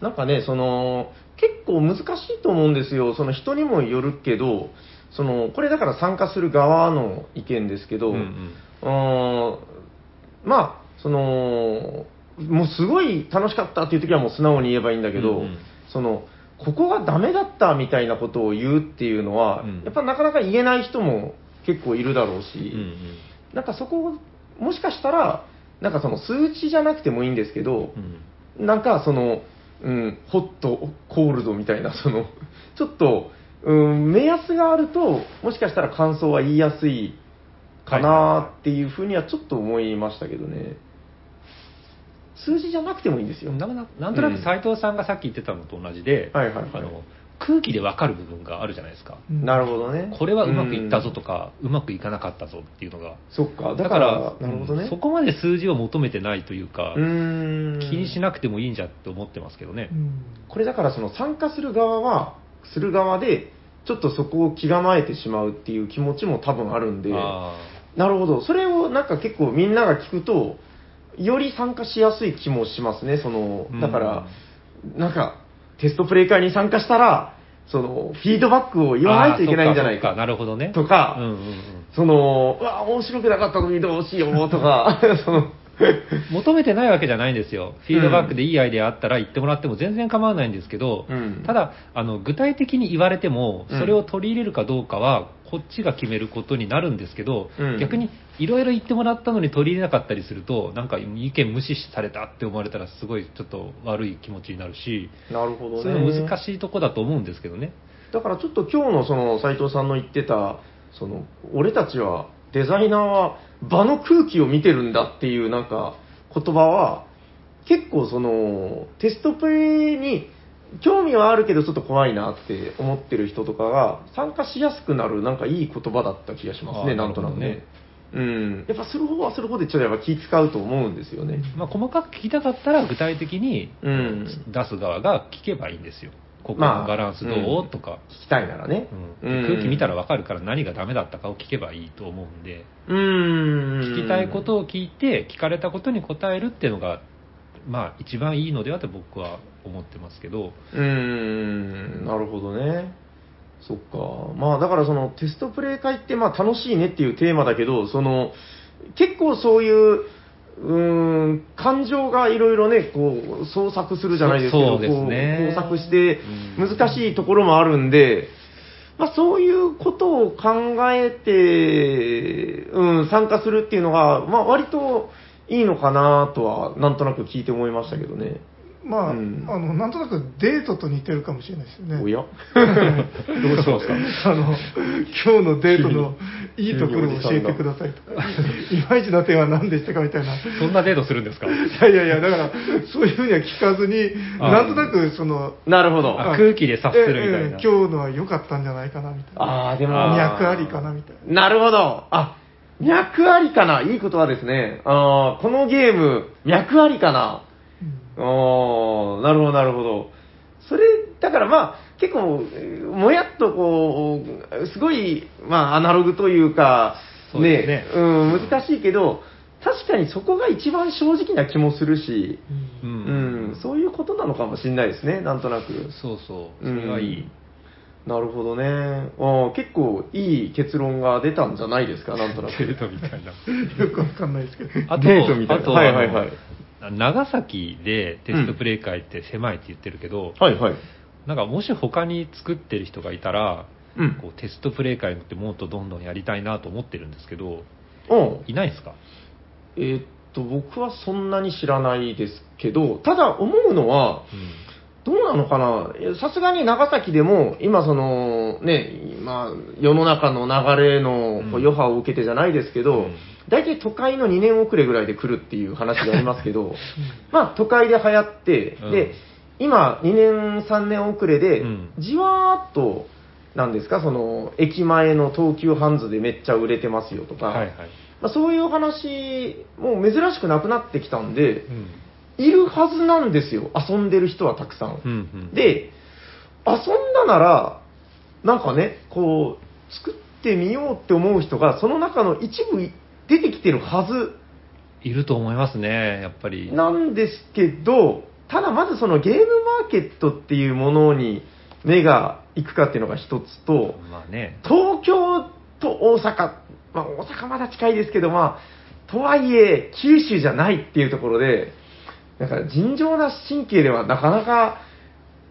なんかね、その、結構難しいと思うんですよ。その人にもよるけど、その、これだから参加する側の意見ですけど、うんうんまあ、その、もうすごい楽しかったっていう時はもう素直に言えばいいんだけど、うんうんその、ここがダメだったみたいなことを言うっていうのは、うんやっぱなかなか言えない人も結構いるだろうし、うんうんなんかそこを、もしかしたら、なんかその数値じゃなくてもいいんですけど、うんなんかその、うん、ホット、コールドみたいな、その、ちょっと、うん、目安があると、もしかしたら感想は言いやすいかなっていうふうにはちょっと思いましたけどね。数字じゃなくてもいいんですよ。なんななんとなく斉藤さんがさっき言ってたのと同じで、はいはいはいあの空気で分かる部分があるじゃないですか。うんなるほどね。これはうまくいったぞとか、うまくいかなかったぞっていうのが。そっか、だから、なるほどね。うんそこまで数字を求めてないというか、う。気にしなくてもいいんじゃって思ってますけどねう。んこれだからその参加する側は、する側で、ちょっとそこを気構えてしまうっていう気持ちも多分あるんで、あなるほど。それをなんか結構みんなが聞くと、より参加しやすい気もしますね。その、だから、なんか、テストプレイ会に参加したら、その、フィードバックをー言わないといけないんじゃないか。なるほどね。とかうんうんうん。その、うわ、面白くなかったのにどうしようとか、その、求めてないわけじゃないんですよ。フィードバックでいいアイデアあったら言ってもらっても全然構わないんですけど、うん。ただあの、具体的に言われても、うんそれを取り入れるかどうかは、こっちが決めることになるんですけど、うん逆にいろいろ言ってもらったのに取り入れなかったりすると、なんか意見無視されたって思われたら、すごいちょっと悪い気持ちになるし、なるほどね。そういうの難しいとこだと思うんですけどね。だからちょっと今日のその斉藤さんの言ってた、その、俺たちは、デザイナーは場の空気を見てるんだっていうなんか言葉は、結構その、テストプレイに興味はあるけどちょっと怖いなって思ってる人とかが参加しやすくなるなんかいい言葉だった気がしますね、なんとなくね。うん。やっぱする方はする方でちょっとやっぱ気使うと思うんですよね。まあ、細かく聞きたかったら具体的にうん出す側が聞けばいいんですよ。ここのバランスどう、まあとか、聞きたいならね。うん空気見たらわかるから何がダメだったかを聞けばいいと思うんで、うーん。聞きたいことを聞いて、聞かれたことに答えるっていうのが、まあ、一番いいのではと僕は思ってますけど、うーん、なるほどね。そっか。まあだからそのテストプレイ会ってまあ楽しいねっていうテーマだけど、その結構そういう、うーん、感情がいろいろね、こう、創作するじゃないですけど、そうですねこう工作してうん難しいところもあるんで、まあそういうことを考えて、うん、参加するっていうのが、まあ割といいのかなとは、なんとなく聞いて思いましたけどね。まあ、うんあの、なんとなくデートと似てるかもしれないですよね。おや？どうしますか？あの、今日のデートの いいところを教えてくださいとか、いまいちな点は何でしたかみたいな。いそんなデートするんですか？やいやいや、だから、そういうふうには聞かずに、あなんとなく、その、なるほど。あ空気で察するみたいなええ今日のは良かったんじゃないかな、みたいな。ああ、でも。脈ありかな、みたいな。なるほど。あ、脈ありかな？いい言葉ですね。あーこのゲーム、脈ありかな？あーなるほど、なるほど。それ、だからまあ、結構、えーもやっとこう、すごい、まあ、アナログというか、そうねうん、難しいけど、確かにそこが一番正直な気もするし、ううんん、そういうことなのかもしれないですね、なんとなく。そうそう、それはいい。なるほどね。あー結構いい結論が出たんじゃないですか、なんとなく。デートみたいな。よくわかんないですけど。あと、デートみたいなあと、はいはいはい長崎でテストプレイ会って狭いって言ってるけど、はいはい。なんかもし他に作ってる人がいたら、うん。こうテストプレイ会ってもっとどんどんやりたいなと思ってるんですけど、うん。いないですか？えーっと、僕はそんなに知らないですけど、ただ思うのは、どうなのかな？えさすがに長崎でも、今その、ね、まあ、世の中の流れの余波を受けてじゃないですけど、うん。大体都会の2年遅れぐらいで来るっていう話がありますけど、まあ都会で流行って、うん。で、今2年3年遅れでうん、じわーっと、なんですか、その、駅前の東急ハンズでめっちゃ売れてますよとか、はいはい。まあ、そういう話、もう珍しくなくなってきたんで、うん。いるはずなんですよ、遊んでる人はたくさん。うんうん、で、遊んだなら、なんかね、こう、作ってみようって思う人が、その中の一部出てきてるはずいると思いますね、やっぱり。なんですけど、ただまずそのゲームマーケットっていうものに目が行くかっていうのが一つと、まあね。東京と大阪、まあ大阪まだ近いですけど、まあ、とはいえ、九州じゃないっていうところで、なんか尋常な神経ではなかなか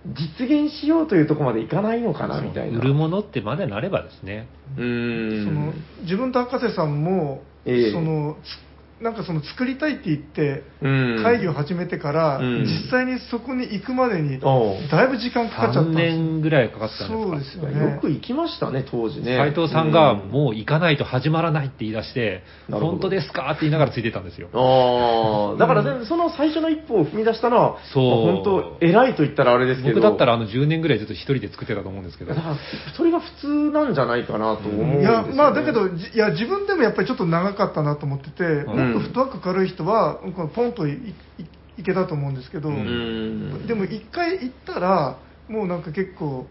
実現しようというところまでいかないのかなみたいな。売るものってまでなればですね。うーん。その自分と博士さんも、ええそのつなんかその作りたいって言ってうん。会議を始めてから、うん。実際にそこに行くまでにだいぶ時間かかっちゃった3ん年ぐらいかかったんですか？そうですよね。よく行きましたね、当時ね。斉藤さんがうん。もう行かないと始まらないって言い出して、本当ですか？って言いながらついてたんですよ。ああ、だからね、その最初の一歩を踏み出したのは、そう。まあ本当、偉いと言ったらあれですけど、僕だったらあの10年ぐらいずっと一人で作ってたと思うんですけど。だ。から、それが普通なんじゃないかなと思うんですよ、ね。いやまあだけど、じいや自分でもやっぱりちょっと長かったなと思ってて、とフットワーク軽い人は、このポンといけたと思うんですけど、でも一回行ったら、もうなんか結構、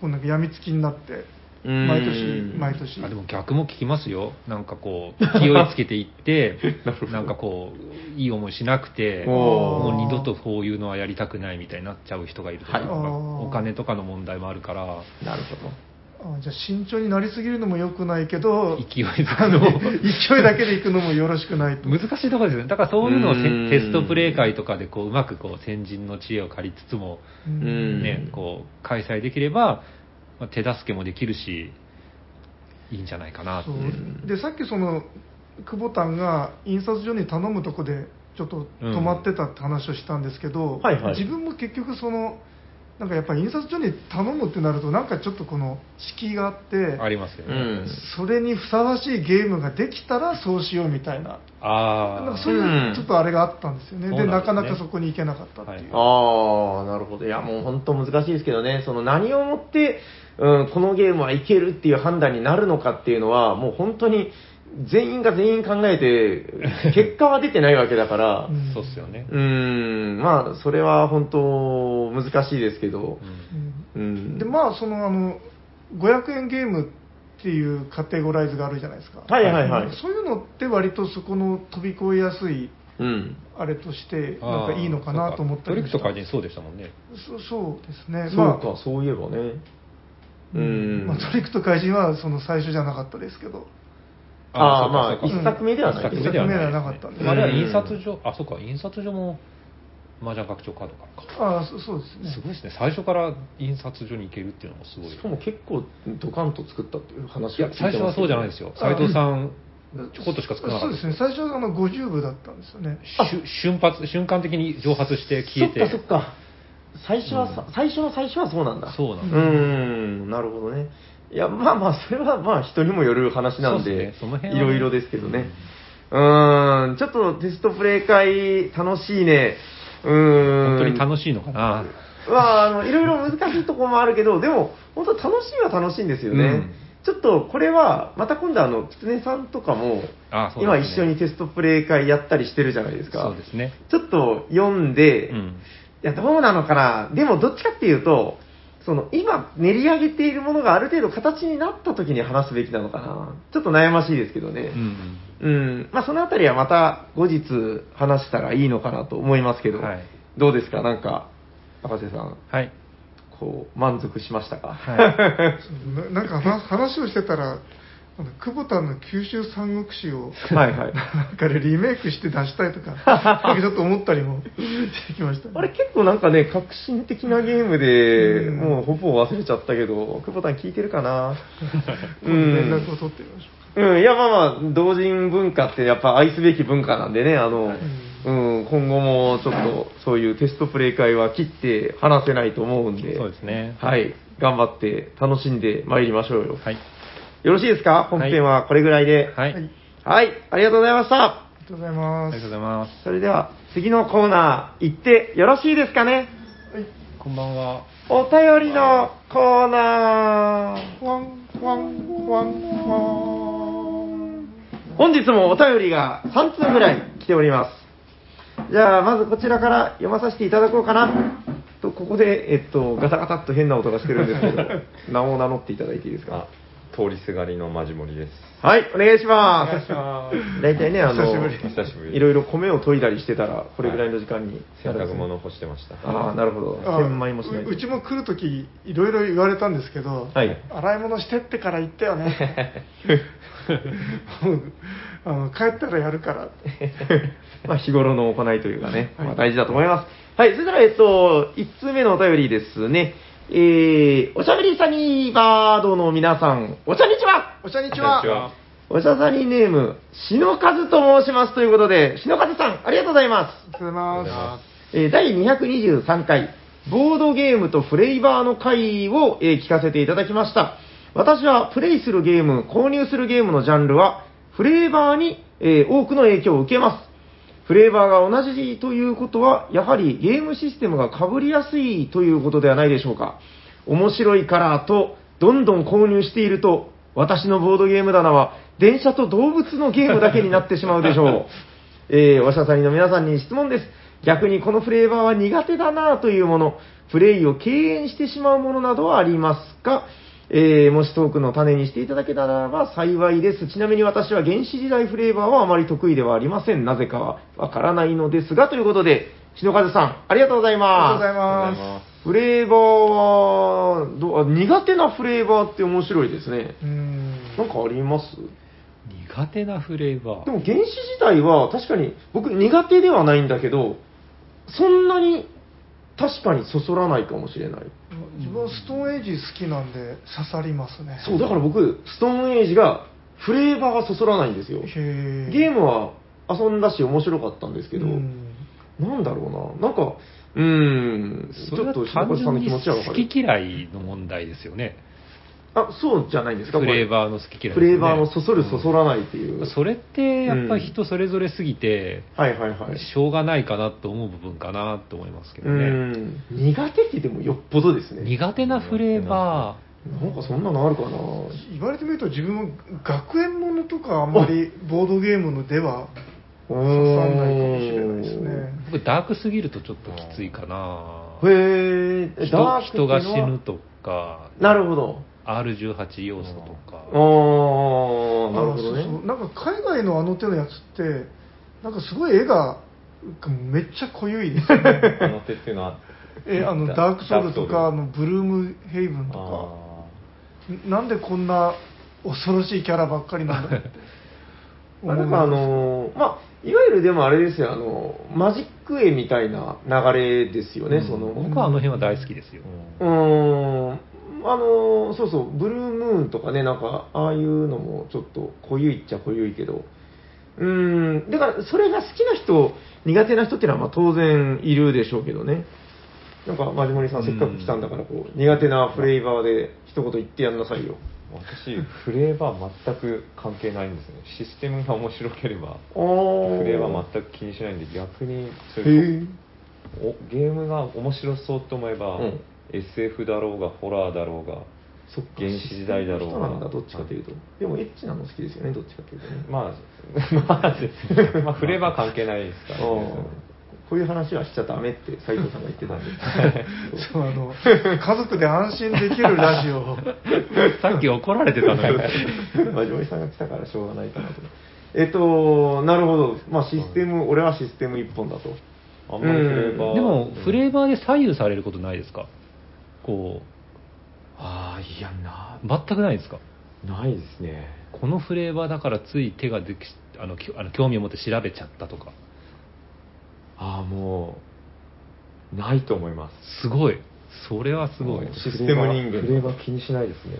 こうなんか病みつきになって、うん。毎年、毎年。あでも逆も聞きますよ。なんかこう、勢いつけていって、なんかこう、いい思いしなくて、おもう二度とこういうのはやりたくないみたいになっちゃう人がいるとか、はい。お金とかの問題もあるから、なるほど。あじゃあ慎重になりすぎるのも良くないけど、勢いづあの。く の勢いだけで行くのもよろしくないと。難しいところですよね。だからそういうのをテストプレイ会とかでこううまくこう先人の知恵を借りつつも、ううん。ね、こう開催できれば、まあ手助けもできるし、いいんじゃないかなでさっきその久保田が印刷所に頼むとこでちょっと止まってたって話をしたんですけど、はいはい。自分も結局そのなんかやっぱり印刷所に頼むってなるとなんかちょっとこの敷居があってありますよね。うん。それにふさわしいゲームができたらそうしようみたいな。ああなんかそういうちょっとあれがあったんですよね、うんでなかなかそこに行けなかったっていう、ああ、なるほど。いや、もう本当難しいですけどね、その何をもって、うん、このゲームはいけるっていう判断になるのかっていうのは、もう本当に全員が全員考えて、結果は出てないわけだからう、んそうっすよね。うーん、まあ、それは本当難しいですけどう、ん。でまあそのあの500円ゲームっていうカテゴライズがあるじゃないですかはいはいはいそういうのって割とそこの飛び越えやすいうん。あれとしてなんかいいのかなと思ったトリりもしたックとかにそうでしたもんね。そそうですねそうまあか、そういえばね。ううんん。まあ、トリックと怪人はその最初じゃなかったですけどああ、まあ、一作目ではない。一作目ではなかったんであれは印刷所、あ、そうか、印刷所も麻雀拡張カードからか。ああそそうですね。すごいですね。最初から印刷所に行けるっていうのもすごい。しかも結構ドカンと作ったっていう話いや、最初はそうじゃないですよ。斎藤さん、ちょこっとしか作らなかった。そうですね。最初はあの50部だったんですよね。瞬発、瞬間的に蒸発して消えて。そっかそっか。最初はさ、最初の最初はそうなんだ。そうなんうだーん、なるほどね。いや、まあまあ、それはまあ人にもよる話なんでそうですね、その辺はねいろいろですけどね。うーん、ちょっとテストプレイ会楽しいね。うーん。本当に楽しいのかな。まあ、あの、いろいろ難しいところもあるけど、でも、本当楽しいは楽しいんですよね。うんちょっと、これは、また今度あの、キツネさんとかも、あそう今ですね一緒にテストプレイ会やったりしてるじゃないですか。そうですね。ちょっと読んで、いうん。や、どうなのかな。でも、どっちかっていうと、その、今、練り上げているものがある程度形になった時に話すべきなのかな。ちょっと悩ましいですけどね。うんうん。まあ、そのあたりはまた後日話したらいいのかなと思いますけど、はいどうですか？なんか、赤瀬さん、はい。こう、満足しましたか？はい ななんか話話をしてたらあの久保田の九州三国志をはいはい。なんかでリメイクして出したいとかなんかちょっと思ったりもしてきましたね、あれ結構なんかね、革新的なゲームで、うん。もうほぼ忘れちゃったけど、久保田ん聞いてるかな？今度連絡を取ってみましょうん、いやまあまあ、同人文化ってやっぱ愛すべき文化なんでね、あの、うん、今後もちょっとそういうテストプレイ会は切って話せないと思うんで、そうですね。はい、頑張って楽しんで参りましょうよ。はい。よろしいですか？本編はこれぐらいで。はい。うはい、はい、ありがとうございました。ありがとうございあますりがとうございます。それでは次のコーナー行ってよろしいですかね？はいこんばんは。お便りのコーナー。ふわんふわんふわんふわん本日もお便りが3通ぐらい来ております。じゃあ、まずこちらから読まさせていただこうかな。と、ここで、えっと、ガタガタっと変な音がしてるんですけど、名を名乗っていただいていいですか？あ通りすがりのマジモリです。はい、お願いしま。お願いします大体ね、あの、久しぶりお久しぶりいろいろ米を研いだりしてたら、これぐらいの時間に洗濯物を干してました。ああ、なるほど。あ千枚もしないとううちも来るときいろいろ言われたんですけど、はい洗い物してってから言ったよね もうあの帰ったらやるからって まあ日頃の行いというかね、まあ、大事だと思います。はい、それでは、えっと、1通目のお便りですね。えー、おしゃべりサニーバードの皆さん、お茶にちはお茶にちこんにちははおしゃさにネーム、篠和と申しますということで、篠和さん、ありがとうございます。ありがとうございまえー第223回、ボードゲームとフレーバーの回を、えー聞かせていただきました。私はプレイするゲーム、購入するゲームのジャンルは、フレーバーに、えー多くの影響を受けます。フレーバーが同じということは、やはりゲームシステムが被りやすいということではないでしょうか。面白いからと、どんどん購入していると、私のボードゲーム棚は、電車と動物のゲームだけになってしまうでしょう。えー、おしゃさりの皆さんに質問です。逆にこのフレーバーは苦手だなというもの、プレイを敬遠してしまうものなどはありますか？えー、もしトークの種にしていただけたらば幸いです。ちなみに私は原始時代フレーバーはあまり得意ではありません。なぜかはわからないのですが、ということで、篠和さん、ありがとうございありがとうございま。ますフレーバーはどうあ、苦手なフレーバーって面白いですね。すうーんなんかあります？苦手なフレーバー。でも原始時代は確かに僕苦手ではないんだけど、そんなに確かにそそらないかもしれない。自分はストーンエイジ好きなんで刺さりますねそう、だから僕、ストーンエイジがフレーバーがそそらないんですよ。へゲームは遊んだし面白かったんですけど、うんなんだろうな、なんか、うーん、ちそれはょっと単純に篠和さんの気持ちはわか好る。き嫌いの問題ですよね。あ、そうじゃないんですか？フレーーバーの好き嫌いですよね、フレーバーのそそるそそらないっていう。それってやっぱり人それぞれすぎて、はいはいはい。しょうがないかなと思う部分かなと思いますけうどね。ーん、苦手って言ってもよっぽどですね。苦手なフレーバなんかそんなのあるかな？言われてみると自分も学園ものとかあんまりボードゲームのでは刺刺さんないかもしれないですね。僕、ダークすぎるとちょっときついかな。へえ、人ダーク人が死ぬとか、なるほど。R18 要素とか、あー、なるほどあそうそう。ね。なんか海外のあの手のやつってなんかすごい絵がめっちゃ濃ゆいですよね。あの手っていうのは、えあのダダークソウルとかあのブルームヘイブンとあかなんでこんな恐ろしいキャラばっかりなんだって。まあ、なんかあのーまあ、いわゆるでもあれですよ、あの、マジック絵みたいな流れですよね、うん。その。僕はあの辺は大好きですよ。うーん、あのーそうそう、ブルームーンとかね、なんか、ああいうのもちょっと濃ゆいっちゃ濃ゆいけど、うーん、だから、それが好きな人、苦手な人っていうのは、まあ、当然いるでしょうけどね。なんか、マジモリさん、せっかく来たんだから、こう、苦手なフレーバーで一言言ってやんなさいよ。私、フレーバー全く関係ないんですね。システムが面白ければ、フレーバー全く気にしないんで、逆にそうへいうえ。おゲームが面白そうと思えば、うん SF だろうが、ホラーだろうが、そっか原始時代だろうがなんだ、どっちかというと。でも、エッチなの好きですよね、どっちかというとね。まあ、まあ、まあ、フレーバー関係ないですからね。こういう話はしちゃダメって斉藤さんが言ってたんで。そうあの家族で安心できるラジオを さっき怒られてたのに。まあ、上井さんが来たからしょうがないかなと。えっと、なるほど。まあ、システム、俺はシステム一本だと。あんまりフレーバー。でも、フレーバーで左右されることないですか？こああ、いや、な、う、全くないですか？ないですね。このフレーバーだからつい手ができあのきあの興味を持って調べちゃったとか。ああ、もう、ないと思います。すごい。それはすごい。システム人間。フレーバー気にしないですね。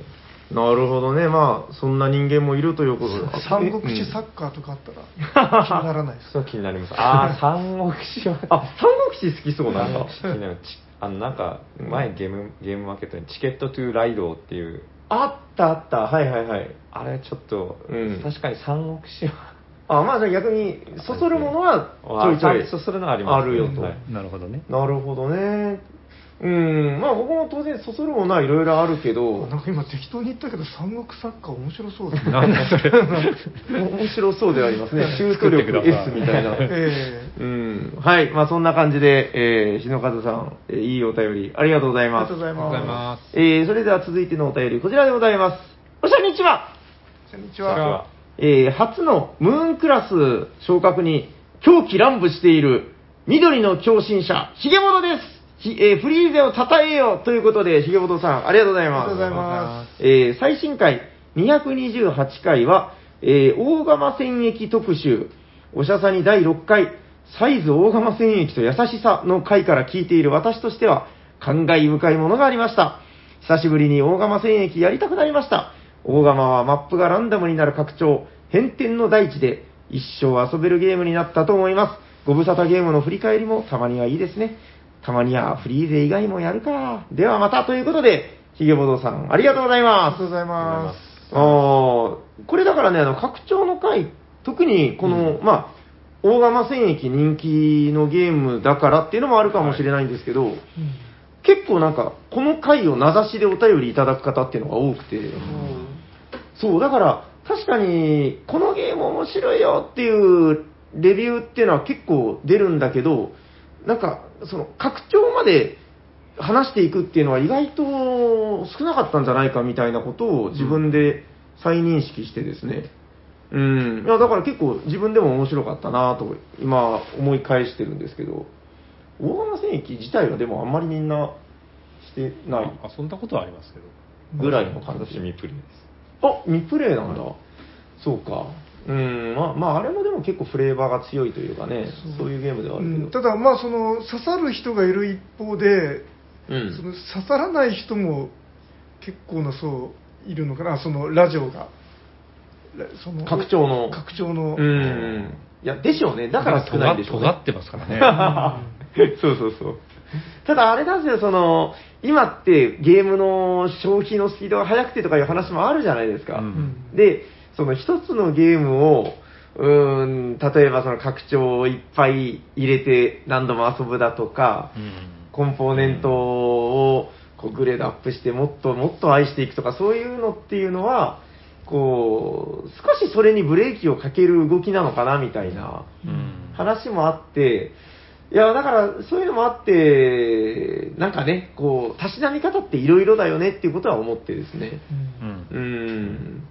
なるほどね。まあ、そんな人間もいるということで。三国志サッカーとかあったら 気にならないですそう気になります。ああ、三国志は。あ、三国志好きそうなんだ三国。志気になる。ちあの、なんか、前ゲーム、ゲームマーケットにチケットトゥライドっていう、あったあった。はいはいはい。あれちょっと、うん確かに三国志は、あ、まあじゃあ逆に、そそるものはちょいちょい。あそそるのはありますあるよと。はいなるほどね。なるほどね。うん、まあ僕も当然そそるものはいろいろあるけど、なんか今適当に言ったけど三国サッカー面白そうですねなんだそれ。面白そうではありますね。シュート力 S みたいな。えうん。はい。まあそんな感じで、えー、日野和さん、えーいいお便りありがとうございますえありがとう。ございまます。えー、それでは続いてのお便り、こちらでございます。おしゃにちはすこんにちこんにちははえー、初のムーンクラス昇格に狂気乱舞している緑の狂信者、ひげぼどです。ひえーフリーゼを称えよということで、ひげぼどさん、ありがとうございます。ありがとうございまえー最新回228回は、えー大釜戦役特集、おしゃさに第6回、サイズ大釜戦役と優しさの回から聞いている私としては、感慨深いものがありました。久しぶりに大釜戦役やりたくなりました。大釜はマップがランダムになる拡張、変天の大地で一生遊べるゲームになったと思います。ご無沙汰ゲームの振り返りもたまにはいいですね。たまにはフリーゼ以外もやるか。ではまたということで、ひげぼどさん、ありがとうございありますがとう。ございます。あーこれだからね、あの、拡張の回、特にこの、まあ、大釜戦役人気のゲームだからっていうのもあるかもしれないんですけど、うん。結構なんか、この回を名指しでお便りいただく方っていうのが多くて、そう、だから、確かに、このゲーム面白いよっていうレビューっていうのは結構出るんだけど、なんか、その、拡張まで話していくっていうのは意外と少なかったんじゃないかみたいなことを自分で再認識してですね。うん。いや、だから結構自分でも面白かったなと、今思い返してるんですけど、大釜戦役自体はでもあんまりみんなしてないあ遊んだことはありますけど。ぐらいの感じ。私、未プレイです。あ、未プレイなんだ。そうか。うん、まあ、まあ、あれもでも結構フレーバーが強いというかね、そういうゲームではあるけど。うんただまあその刺さる人がいる一方で、うんその刺さらない人も結構なそういるのかなそのラジオがらその拡張の拡張の、うん。いや、でしょうね。だから少ないんでしょうね。尖ってますからね。そうそうそう。ただあれなんですよ、その、今ってゲームの消費のスピードが速くてとかいう話もあるじゃないですか。ううんんで、その一つのゲームを、うーん、例えばその拡張をいっぱい入れて何度も遊ぶだとか、うんコンポーネントをこうグレードアップしてもっともっと愛していくとかそういうのっていうのは、こう、少しそれにブレーキをかける動きなのかなみたいなうん話もあって、いや、だからそういうのもあって、なんかね、こう、たしなみ方っていろいろだよねっていうことは思ってですね。うんうーん。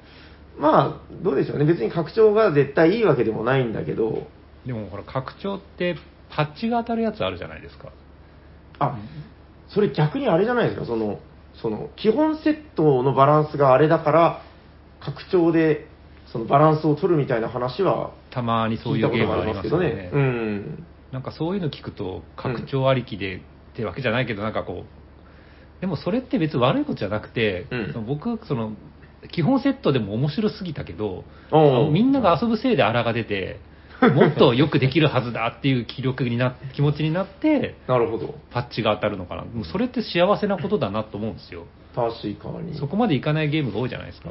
まあ、どうでしょうね。別に拡張が絶対いいわけでもないんだけど、でもほら拡張ってパッチが当たるやつあるじゃないですかあ、それ逆にあれじゃないですか、その、その、基本セットのバランスがあれだから、拡張で、そのバランスを取るみたいな話は、たまにそう聞いうゲームあことがありますけどね。うん。なんかそういうの聞くと拡張ありきで、ってわけじゃないけどなんかこうでもそれって別に悪いことじゃなくて、うんその僕その基本セットでも面白すぎたけどみんなが遊ぶせいで荒が出てもっとよくできるはずだっていう気力にな気持ちになってなるほど。パッチが当たるのかなでもそれって幸せなことだなと思うんですよ確かに。そこまでいかないゲームが多いじゃないですか、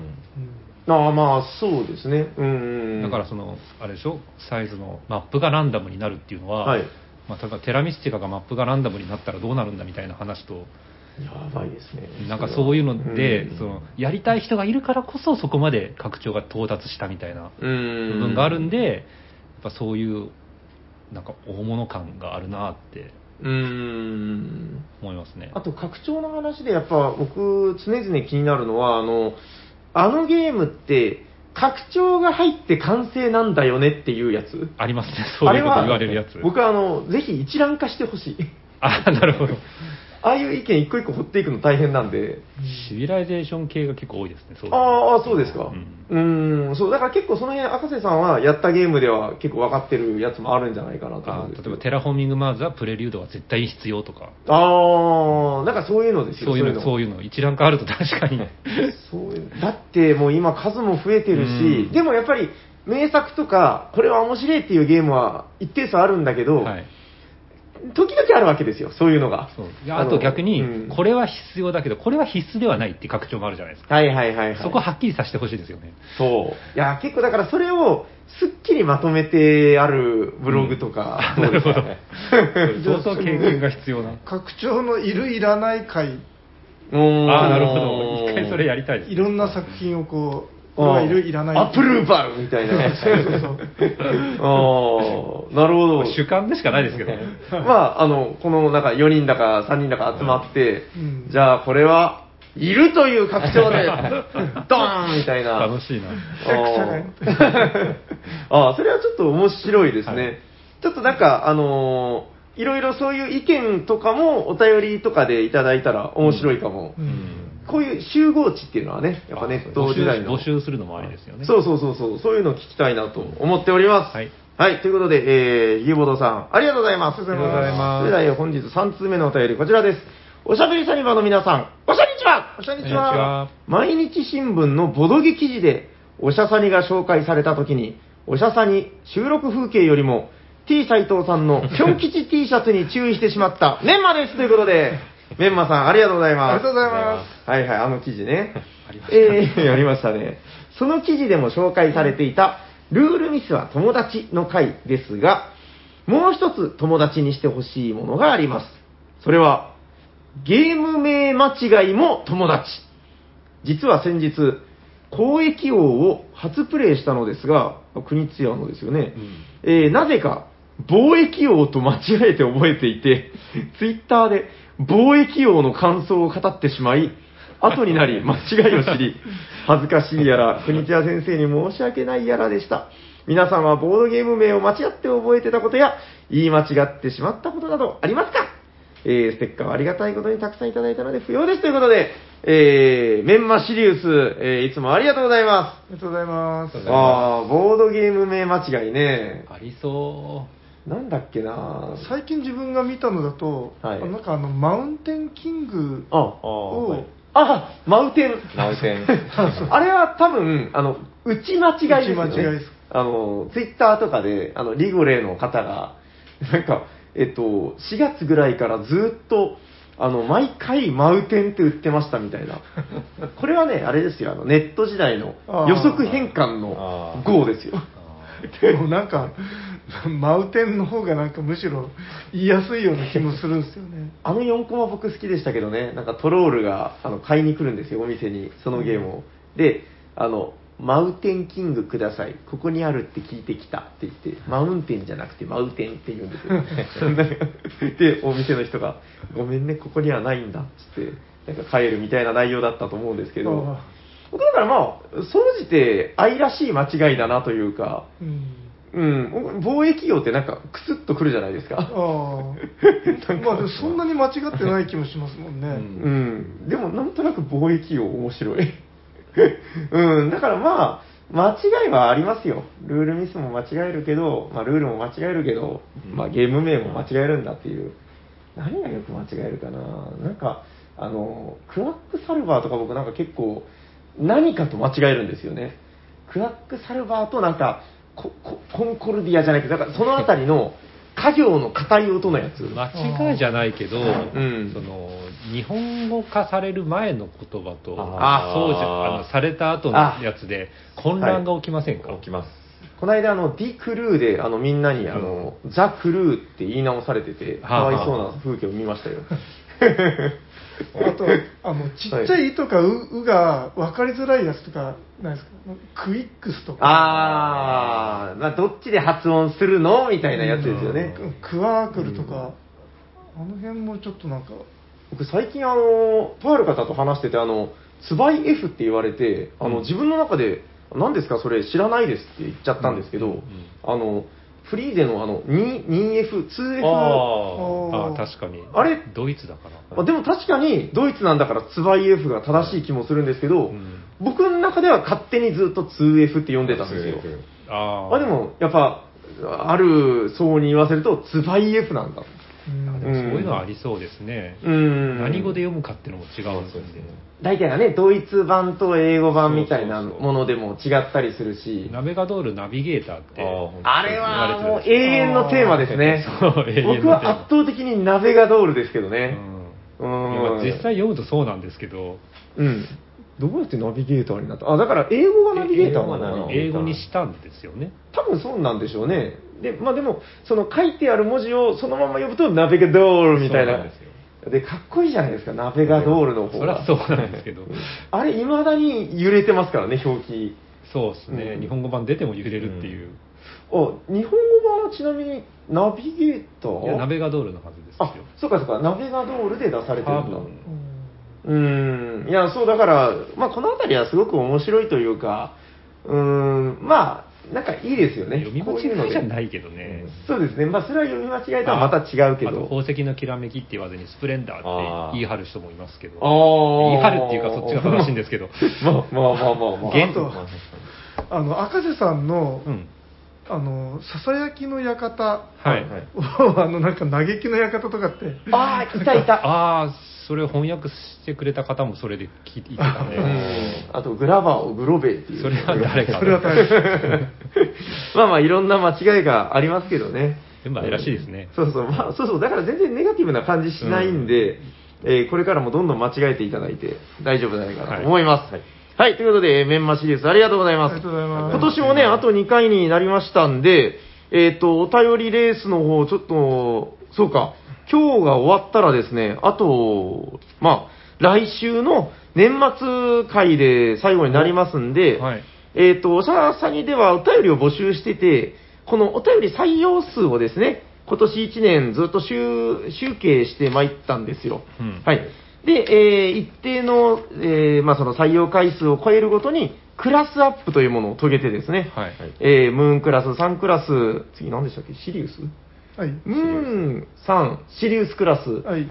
ああ、まあ、そうですね。うん。だからそのあれでしょ？サイズのマップがランダムになるっていうのは、はい。まあ、例えばテラミスティカがマップがランダムになったらどうなるんだみたいな話とやばいですね。なんかそういうので、うんそのやりたい人がいるからこそそこまで拡張が到達したみたいなうん。部分があるんで、やっぱそういうなんか大物感があるなってうん。思いますね。あと拡張の話でやっぱ僕常々気になるのはあのあのゲームって拡張が入って完成なんだよねっていうやつありますね、そういうこと言われるやつ。僕はあのぜひ一覧化してほしいあ、なるほど。ああいう意見一個一個掘っていくの大変なんで。シビライゼーション系が結構多いですね、そういうのああそうですか。うん。うんんそう。だから結構その辺赤瀬さんはやったゲームでは結構分かってるやつもあるんじゃないかなと思あうんで例えばテラフォーミングマーズはプレリュードは絶対に必要とか、ああなんかそういうのですよそういうの、そうういうの、一覧化あると確かに。そういうだってもう今数も増えてるし、うん。でもやっぱり名作とか、これは面白いっていうゲームは一定数あるんだけど、はい。時々あるわけですよ、そういうのが。そういやあと逆に、うんこれは必要だけど、これは必須ではないって拡張もあるじゃないですか。はいはいはいはい。そこはっきりさせてほしいですよね。そう。いや、結構だからそれをすっきりまとめてあるブログとか、なるほど。相当経験が必要な。拡張のいるいらない回うんああ、なるほど。一回それやりたいです、いろんな作品をこはいるいらないアップルーバーみたいなね。そうそうそうああ、なるほど。主観でしかないですけど。まあ、あの、このなんか4人だか3人だか集まって、うんじゃあこれは、いるという拡張で、ドーンみたいな。楽しいな。ああ、それはちょっと面白いですね。はいちょっとなんか、あのーいろいろそういう意見とかもお便りとかでいただいたら面白いかも。うんこういう集合値っていうのはね、やっぱネット時代の。募集するのもありですよね。そうそうそうそう、そういうのを聞きたいなと思っております。はい。はい、ということで、えー、ヒゲボードさん、ありがとうございます。ありがとうございますそれではえー、本日3通目のお便り、こちらです。おしゃべりサニバの皆さん、おしゃにちはおしゃにちこんにちはは毎日新聞のボドゲ記事で、おしゃさにが紹介されたときに、おしゃさに収録風景よりも、T 斎藤さんのぴょん吉 T シャツに注意してしまった、メンマですということで、メンマさん、ありがとうございます。ありがとうございますはいはい、あの記事ね。ありましたえー、ありましたね。その記事でも紹介されていた、ルールミスは友達の回ですが、もう一つ友達にしてほしいものがあります。それは、ゲーム名間違いも友達。実は先日、交易王を初プレイしたのですが、国津屋のですよね。えーなぜか、貿易王と間違えて覚えていて、ツイッターで貿易王の感想を語ってしまい、後になり 間違いを知り、恥ずかしいやら、国津屋先生に申し訳ないやらでした。皆さんはボードゲーム名を間違って覚えてたことや、言い間違ってしまったことなどありますか？えー、ステッカーはありがたいことにたくさんいただいたので不要ですということで、えー、メンマシリウス、えーいつもありがとうございまありがとうございますす。あー、ボードゲーム名間違いね。ありそなんだっけな最近自分が見たのだと、はいあなんかあのマウンテンキングあ、あを、はいあ、マウテン。マウテン。あれは多分、あの、打ち間違いですよね。打ち間違いですあの、ツイッターとかで、あの、リゴレの方が、なんか、えっと、4月ぐらいからずっと、あの、毎回マウテンって売ってましたみたいな。これはね、あれですよ、あの、ネット時代の予測変換のあー GO ですよ。でもなんか、マウテンの方がなんかむしろ言いやすいような気もするんですよね。あの4コマ僕好きでしたけどね、なんかトロールがあの買いに来るんですよ、お店に、そのゲームを。で、あの、マウテンキングください。ここにあるって聞いてきたって言って、マウンテンじゃなくてマウテンって言うんですよ。で、お店の人が、ごめんね、ここにはないんだっつって、なんか帰るみたいな内容だったと思うんですけどあ、僕だからまあ、総じて愛らしい間違いだなというか、うんうん、貿易業ってなんかクスッとくるじゃないですか。ああ。まあでもそんなに間違ってない気もしますもんね。うん、でもなんとなく貿易業面白い。うん、だからまあ、間違いはありますよ。ルールミスも間違えるけど、まあルールも間違えるけど、まあゲーム名も間違えるんだっていう。何がよく間違えるかななんか、あの、クラックサルバーとか僕なんか結構何かと間違えるんですよね。クラックサルバーとなんか、コココンコルディアじゃないけど、なんかそのあたりの 家業の硬い音のやつ。間違いじゃないけど、んその日本語化される前の言葉と、あそうじゃあのされた後のやつで混乱が起きませんか、起きます。この間、あの、ディ・クルーで、あの、みんなに、あの、ザ・クルーって言い直されてて、かはあわいそうな風景を見ましたよ。あと、あの、ちっちゃい「い」とか「う」うが分かりづらいやつとか、ないですか？クイックスとか。あー、まあ、どっちで発音するの？みたいなやつですよね。クワークルとか、あの辺もちょっとなんか、僕、最近、あの、とある方と話してて、あの、ツバイ F って言われて、あの、うん。自分の中で、何ですか、それ知らないですって言っちゃったんですけど、あの、フリーゼのあの、2 2F、2F、あああ確かに。あれ？ドイツだから。まあでも確かにドイツなんだからツバイ F が正しい気もするんですけど、うん。僕の中では勝手にずっと 2F って呼んでたんですよ。あまあでも、やっぱ、ある層に言わせると、ツバイ F なんだ。うんあでもそういうのはありそうですね、うん。何語で読むかっていうのも違うんですよね大体がね、ドイツ版と英語版みたいなものでも違ったりするし、ナベガドールナビゲーターってあれはもう永遠のテーマですね。僕は圧倒的にナベガドールですけどうね。んうん。今実際読むとそうなんですけどうん。どうやってナビゲーターになった？あ、だから英語がナビゲーターなのかな？英語にしたんですよね多分そうなんでしょうね。で、まあでも、その書いてある文字をそのまま読むと、ナベガドールみたいな。でかっこいいじゃないですか、ナベガドールの方。が。そりゃそうなんですけど。あれ、未だに揺れてますからね、表記。そうですね、うん。日本語版出ても揺れるっていう、あ、日本語版はちなみに、ナビゲーター？いやナベガドールのはずですよ。あ、そうかそうか、ナベガドールで出されてるんだ。うーん、いや、そう、だから、まあ、このあたりはすごく面白いというか、うーん、まあ、なんかいいですよね。読み間違いじゃないけどね、そうですね。まあ、それは読み間違いとはまた違うけど。あと宝石のきらめきって言わずにスプレンダーって言い張る人もいますけど言い張るっていうかそっちが正しいんですけどまあまあまあまあまあ。現あとあの、赤瀬さんの、うんあの、ささやきの館はい、を、あの、なんか嘆きの館とかって、ああ、いたいた。ああそれを翻訳してくれた方もそれで聞いてたうねん。あと、グラバーをグロベっていう。それは誰かそれは大変。まあまあ、いろんな間違いがありますけどね。全部愛らしいですねそうそう、まあ、そうそう、だから全然ネガティブな感じしないんで、えーこれからもどんどん間違えていただいて大丈夫じゃないかなと思います。はい、ということで、メンマシリーズありがとうございます。ありがとうございます今年もね、あと2回になりましたんで、えっ、と、お便りレースの方、ちょっと、そうか、今日が終わったらですね、あと、まあ、来週の年末会で最後になりますんで、はい。えっ、と、おしゃさにではお便りを募集してて、このお便り採用数をですね、今年1年ずっと集集計してまいったんですよ。うん。はい。で、えー一定の、えーまあ、その採用回数を超えるごとに、クラスアップというものを遂げてですね、はい。えームーンクラス、サンクラス、次何でしたっけ？シリウス？はい。ムーン、サン、シリウスクラス、はい。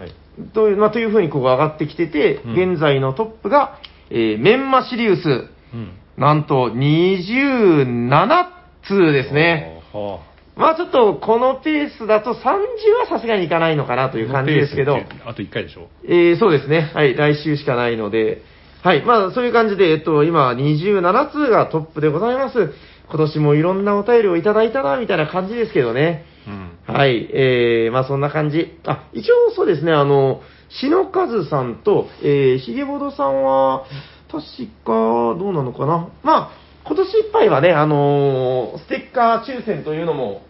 という、まあ、というふうにこう上がってきてて、うん。現在のトップが、えーメンマシリウス、うん。なんと27通ですね。はまあちょっとこのペースだと30はさすがにいかないのかなとあいう感じですけど、あと1回でしょ？えーそうですね。はい、来週しかないので、はい、まあそういう感じで、えっと、今27通がトップでございます。今年もいろんなお便りをいただいたな、みたいな感じですけどね。うんはい、えー、まあそんな感じ。あ、一応そうですね、あの、篠和さんと、えー、ひげぼどさんは、確か、どうなのかな。まあ、今年いっぱいはね、あのーステッカー抽選というのも、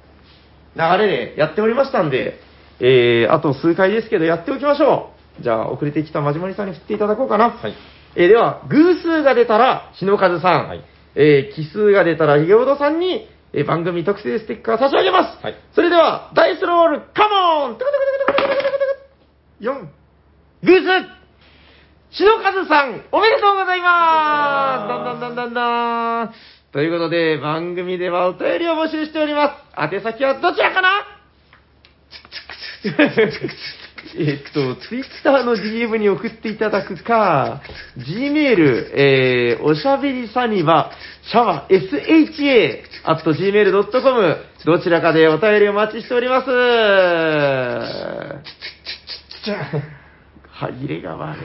流れでやっておりましたんで、えー、あと数回ですけどやっておきましょう。じゃあ、遅れてきたまじまりさんに振っていただこうかな。はい。えーでは、偶数が出たら、日野和さん、はいえー奇数が出たら、ひげおどさんに、えー番組特製ステッカー差し上げます。はいそれでは、ダイスロール、 come on トゥクトゥクトゥクトゥクトゥクトゥク4、偶数篠和さん、おめでとうございますだんだんだんだんだん。ということで、番組ではお便りを募集しております。宛先はどちらかなえっと、ツイッターの DM に送っていただくか、Gmail、えー、おしゃべりサニバ、シャワー、sha、at gmail.com、どちらかでお便りお待ちしております。歯切れが悪い。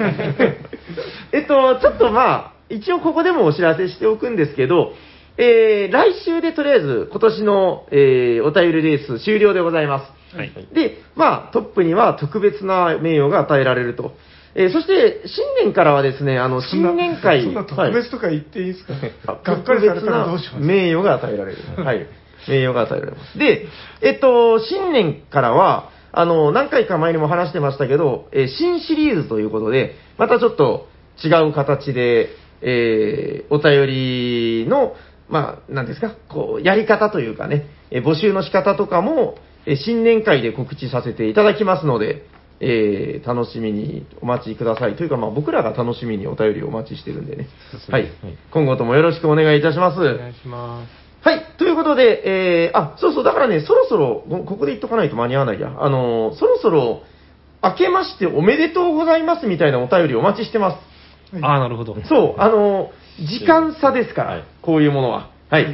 えっと、ちょっとまあ、一応ここでもお知らせしておくんですけど、えー、来週でとりあえず今年の、えー、お便りレース終了でございます。はい。で、まあ、トップには特別な名誉が与えられると。えーそして、新年からはですね、あの、そんな新年会、そんな特はい別とか言っていいですか、あがっかりされたらどうします？名誉が与えられる。はい。名誉が与えられます。で、えっと、新年からは、あの、何回か前にも話してましたけど、えー新シリーズということで、またちょっと違う形で、えーお便りの、まあ、なんですか、こう、やり方というかね、えー募集の仕方とかも、えー新年会で告知させていただきますので、えー楽しみにお待ちください。というか、まあ、僕らが楽しみにお便りをお待ちしてるんでね。はい。今後ともよろしくお願いいたします。お願いします。はい。ということで、えー、あ、そうそう、だからね、そろそろ、ごここで言っとかないと間に合わないや。あのーそろそろ、明けましておめでとうございますみたいなお便りお待ちしてます。ああ、なるほど。そう、あのー時間差ですから、はいこういうものは。はい。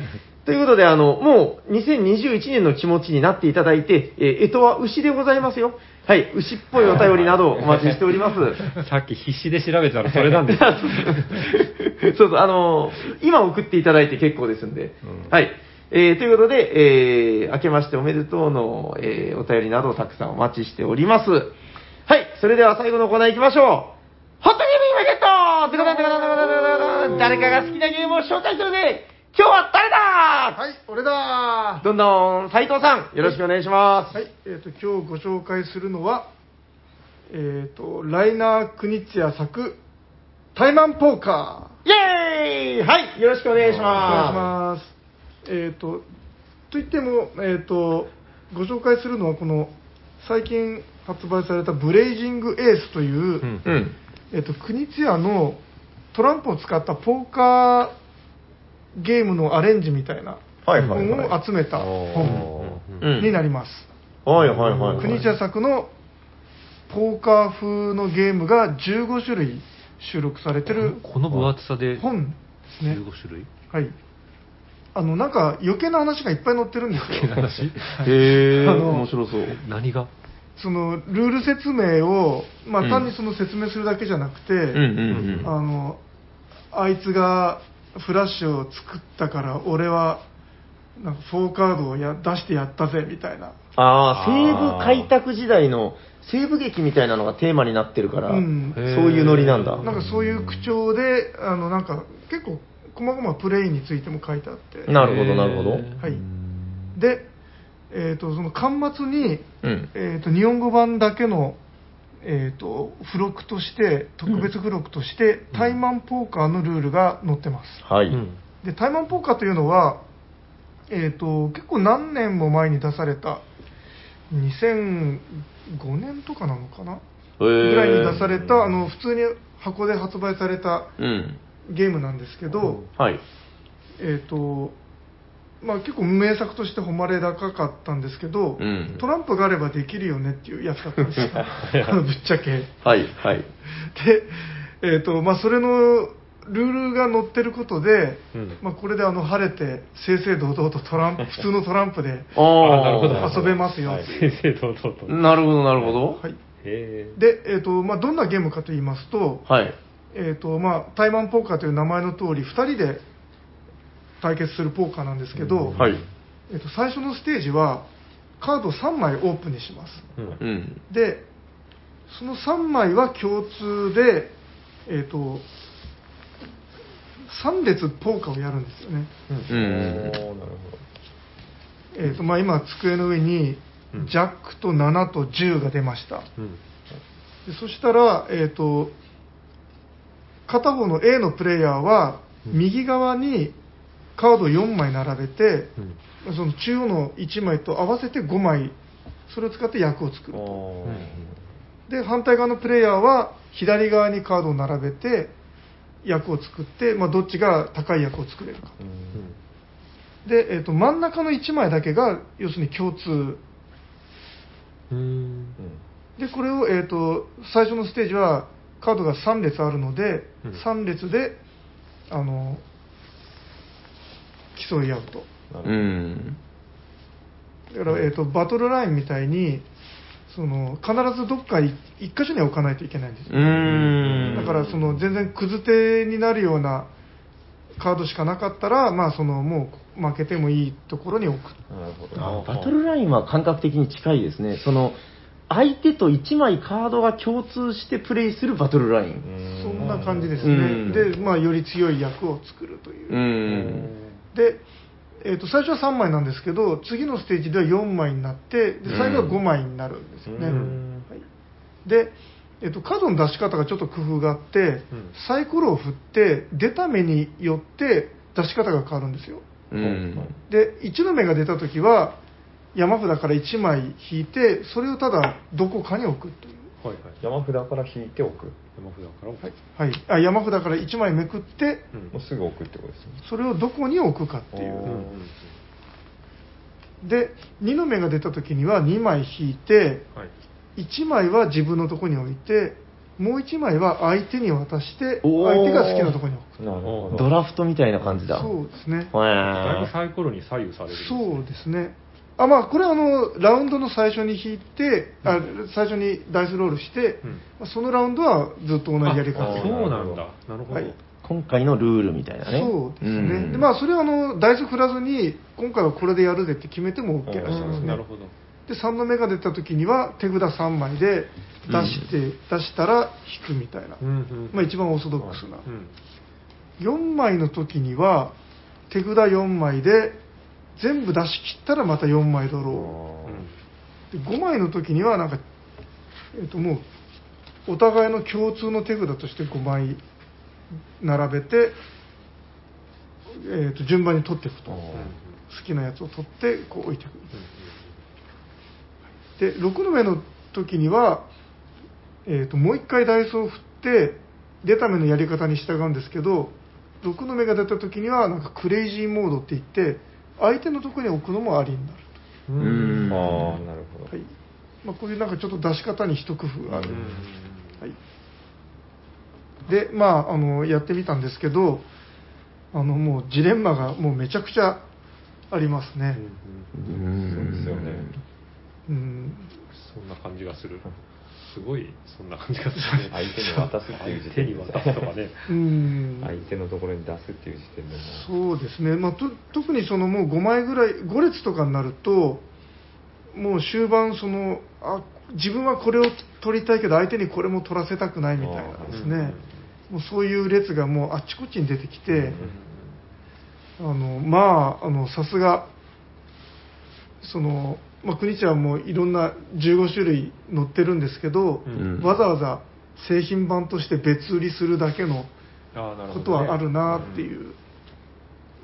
ということで、あの、もう2021年の気持ちになっていただいて、えー、えとは牛でございますよ。はい。牛っぽいお便りなどお待ちしております。さっき必死で調べたらそれなんですよ。そうそう、あのー今送っていただいて結構ですんで。うんはい。えーということで、えー明けましておめでとうの、えーお便りなどをたくさんお待ちしております。はい。それでは最後のコーナー行きましょう。ホットゲームイベントてかてかてかてかてかてか誰かが好きなゲームを紹介するね今日は誰だ？はい、俺だはどんどん、斉藤さん、よろしくお願いします。い、えっ、と、今日ご紹介するのは、えっ、と、ライナー・クニッツィア作、タイマンポーカー。イェーイはい、よろしくお願いしお願いしまます。えっ、と、といっても、えっ、と、ご紹介するのは、この、最近発売されたブレイジングエースという、うんす。うん。えっ、と、クニツヤのトランプを使ったポーカーゲームのアレンジみたいな本を集めた本うんになります。はいはいはい、はい。クニツヤ作のポーカー風のゲームが15種類収録されてるこの分厚さで本ですね。15種類？はい。あの、なんか余計な話がいっぱい載ってるんですよ。話？へえ、あの面白そう。何が？そのルール説明を、まうんあ、単にその説明するだけじゃなくて、うんうんうん。あのあいつがフラッシュを作ったから俺はなんか4カードをや出してやったぜみたいな、ああ、西部開拓時代の西部劇みたいなのがテーマになってるから、うんそういうノリなんだ。なんかそういう口調であのなんか結構細々プレイについても書いてあってなるほど、なるほど。はいで、えー、とその端末に、うん。えー、と日本語版だけの、えー、と付録として特別付録として、タイマンポーカーのルールが載ってますはい。うんでタイマンポーカーというのは、えー、と結構何年も前に出された2005年とかなのかな？ぐらいに出されたあの普通に箱で発売されたうん。ゲームなんですけど、はい。えっ、とまあ結構名作として誉れ高かったんですけど、うん。トランプがあればできるよねっていうやつだったんですよ。ぶっちゃけ。ではい、はい。えっ、とまあそれのルールが載ってることで、うん。まあ、これであの晴れて正々堂々とトランプ 普通のトランプでああ、あなるほど。遊べますよ、はい。先生堂々と。なるほど、なるほど。はい、へで、えーとまあ、どんなゲームかと言いますと,、はい。えーとまあ、タイマンポーカーという名前の通り2人で対決するポーカーなんですけど、はい。えー、と最初のステージはカード3枚オープンにしますうんうん。でその3枚は共通で、えー、と3列ポーカーをやるんですよねうん。おーなるほえーとまあ、今、机の上にうんジャックと7と10が出ました。うんでそしたら、えー、と片方の A のプレイヤーはうん右側にカードを4枚並べて、うん。その中央の1枚と合わせて5枚それを使って役を作ると。で反対側のプレイヤーは左側にカードを並べて役を作って、まあ、どっちが高い役を作れるか。うん。で、えー、と真ん中の1枚だけが要するに共通。うん。でこれを、えー、と最初のステージはカードが3列あるので、うん。3列であの競い合うと。だから、えー、とバトルラインみたいにその必ずどっか1箇所には置かないといけないんですうーん。だからその全然くず手になるようなカードしかなかったら、まあ、そのもう負けてもいいところに置くなるほあどバトルラインは感覚的に近いですね。その、相手と1枚カードが共通してプレイするバトルライン。うんそんな感じですね、うんで、まあ、より強い役を作るという、うん。で、えー、と最初は3枚なんですけど次のステージでは4枚になってで最後は5枚になるんですよね、うん。はい、で、えー、とカードの出し方がちょっと工夫があって、ん。サイコロを振って出た目によって出し方が変わるんですよ。うん。で1の目が出た時は山札から1枚引いてそれをただどこかに置くという、はいはい。山札から引いておく。山札から置く。はい。はい、あ山札から1枚めくってうん。もうすぐ置くってことですね。それをどこに置くかっていう。で2の目が出た時には2枚引いてはい。1枚は自分のところに置いてもう1枚は相手に渡して相手が好きなところに置く。なるほど。ドラフトみたいな感じだ。そうですね。へだいぶーサイコロに左右されるんですね。そうですねあまあこれはあのラウンドの最初に引いてあ最初にダイスロールして、そのラウンドはずっと同じやり方。そうなんだ。なるほど、はい。今回のルールみたいなね。そうですね、ん。でまあそれはあのダイス振らずに今回はこれでやるぜって決めても OK らしいですね。なるほど。で3の目が出た時には手札3枚で出して、出したら引くみたいな、うんうんまあ、一番オーソドックスな、うん。4枚の時には手札4枚で全部出し切ったらまた4枚ドロー。で5枚の時にはなんか、えっともうお互いの共通の手札として5枚並べて、えっと順番に取っていくと、好きなやつを取ってこう置いていく。で6の目の時には、えー、ともう1回ダイスを振って出た目のやり方に従うんですけど6の目が出た時にはなんかクレイジーモードって言って相手のところに置くのもありになる。ううん。ん。ああ、なるほど。と、はい。まあ、こういうなんかちょっと出し方に一工夫。ある、はい、でまああのやってみたんですけどあのもうジレンマがもうめちゃくちゃありますね、うん。そうですよね。うん、そんな感じがするすごいそんな感じがするね。相手に渡すっていう時手に点で渡すとかね。うん。相手のところに出すっていう時点でも。そうですね、まあ、と特にそのもう5枚ぐらい、5列とかになると、もう終盤そのあ、自分はこれを取りたいけど、相手にこれも取らせたくないみたいなですうん。ね、もうそういう列がもうあっちこっちに出てきて、あのまあ、あのさすが、そのまあ、国市はもういろんな15種類載ってるんですけど、うんわざわざ製品版として別売りするだけのことはあるなっていう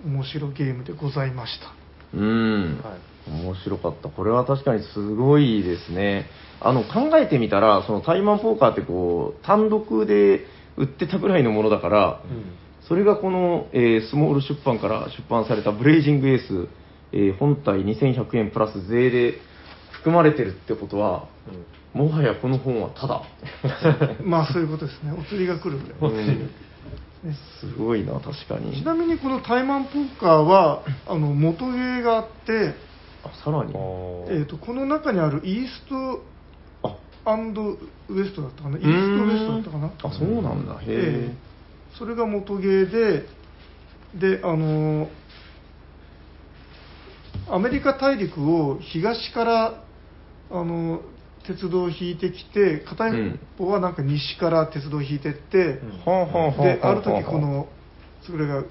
面白いゲームでございました。うん。はい面白かった。これは確かにすごいですね。あの、考えてみたら、そのタイマンポーカーってこう、単独で売ってたぐらいのものだから、うんそれがこの、えースモール出版から出版されたブレイジングエース、えー本体2100円プラス税で含まれてるってことは、もはやこの本はただ。まあそういうことですね。お釣りが来るぐらい。うんねすごいな、確かに。ちなみにこのタイマンポーカーはあの元ゲーがあって、あ、さらに？えー、とこの中にあるイーストあ、ウエストだったかなイーストウエストだったかなあ、そうなんだ。へえ。ええそれが元ゲーでであのアメリカ大陸を東からあの鉄道を引いてきて片一方はなんか西から鉄道を引いてって、はあはあはあはである時このそれが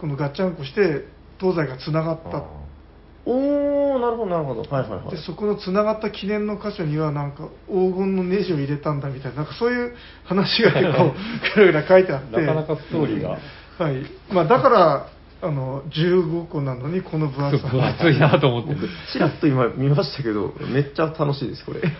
このガッチャンコして東西がつながった。おー、なるほど、なるほど。はいはいはい。で。そこのつながった記念の箇所にはなんか黄金のネジを入れたんだみたいななんかそういう話が結構ぐらぐら書いてあって。なかなかストーリーが。はい。まあ、だからあの15個なのにこの分厚さ分 厚いなと思って。ちらっと今見ましたけど、めっちゃ楽しいです、これ。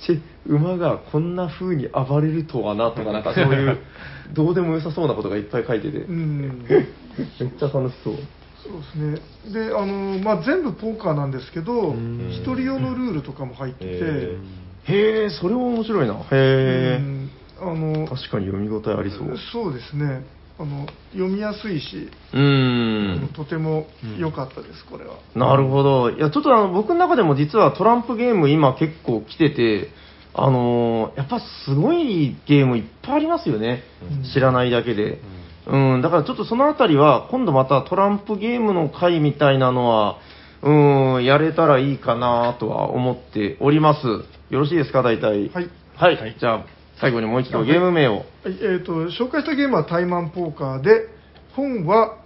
ち馬がこんな風に暴れるとはなとか、なんかそういう、どうでも良さそうなことがいっぱい書いてて、うんめっちゃ楽しそう。そうですねであの、まあ、全部ポーカーなんですけどん一人用のルールとかも入ってて、えへえ、それは面白いな。へうえ。んあの確かに読み応えありそう。そうですねあの読みやすいし、うーん。とても良かったです、これは。なるほど。いや、ちょっとあの、僕の中でも実はトランプゲーム今結構来てて、あのーやっぱすごいゲームいっぱいありますよね。うん知らないだけで。うん、だからちょっとそのあたりは、今度またトランプゲームの回みたいなのは、うん、やれたらいいかなとは思っております。よろしいですか、大体。はい。はい。じゃあ、最後にもう一度ゲーム名を。はいえー、と紹介したゲームはタイマンポーカーで、本は、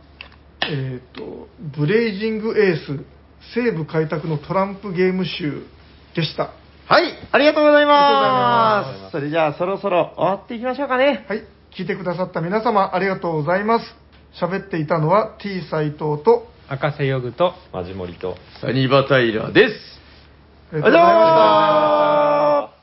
えーと、ブレイジングエース、西部開拓のトランプゲーム集でした。はい、ありがとうございありがとうございます。それじゃあ、そろそろ終わっていきましょうかね。はい、聞いてくださった皆様ありがとうございます。喋っていたのは T 斎藤と、赤瀬ヨグと、マジモリと。サニバタイラーです。ありがとうございました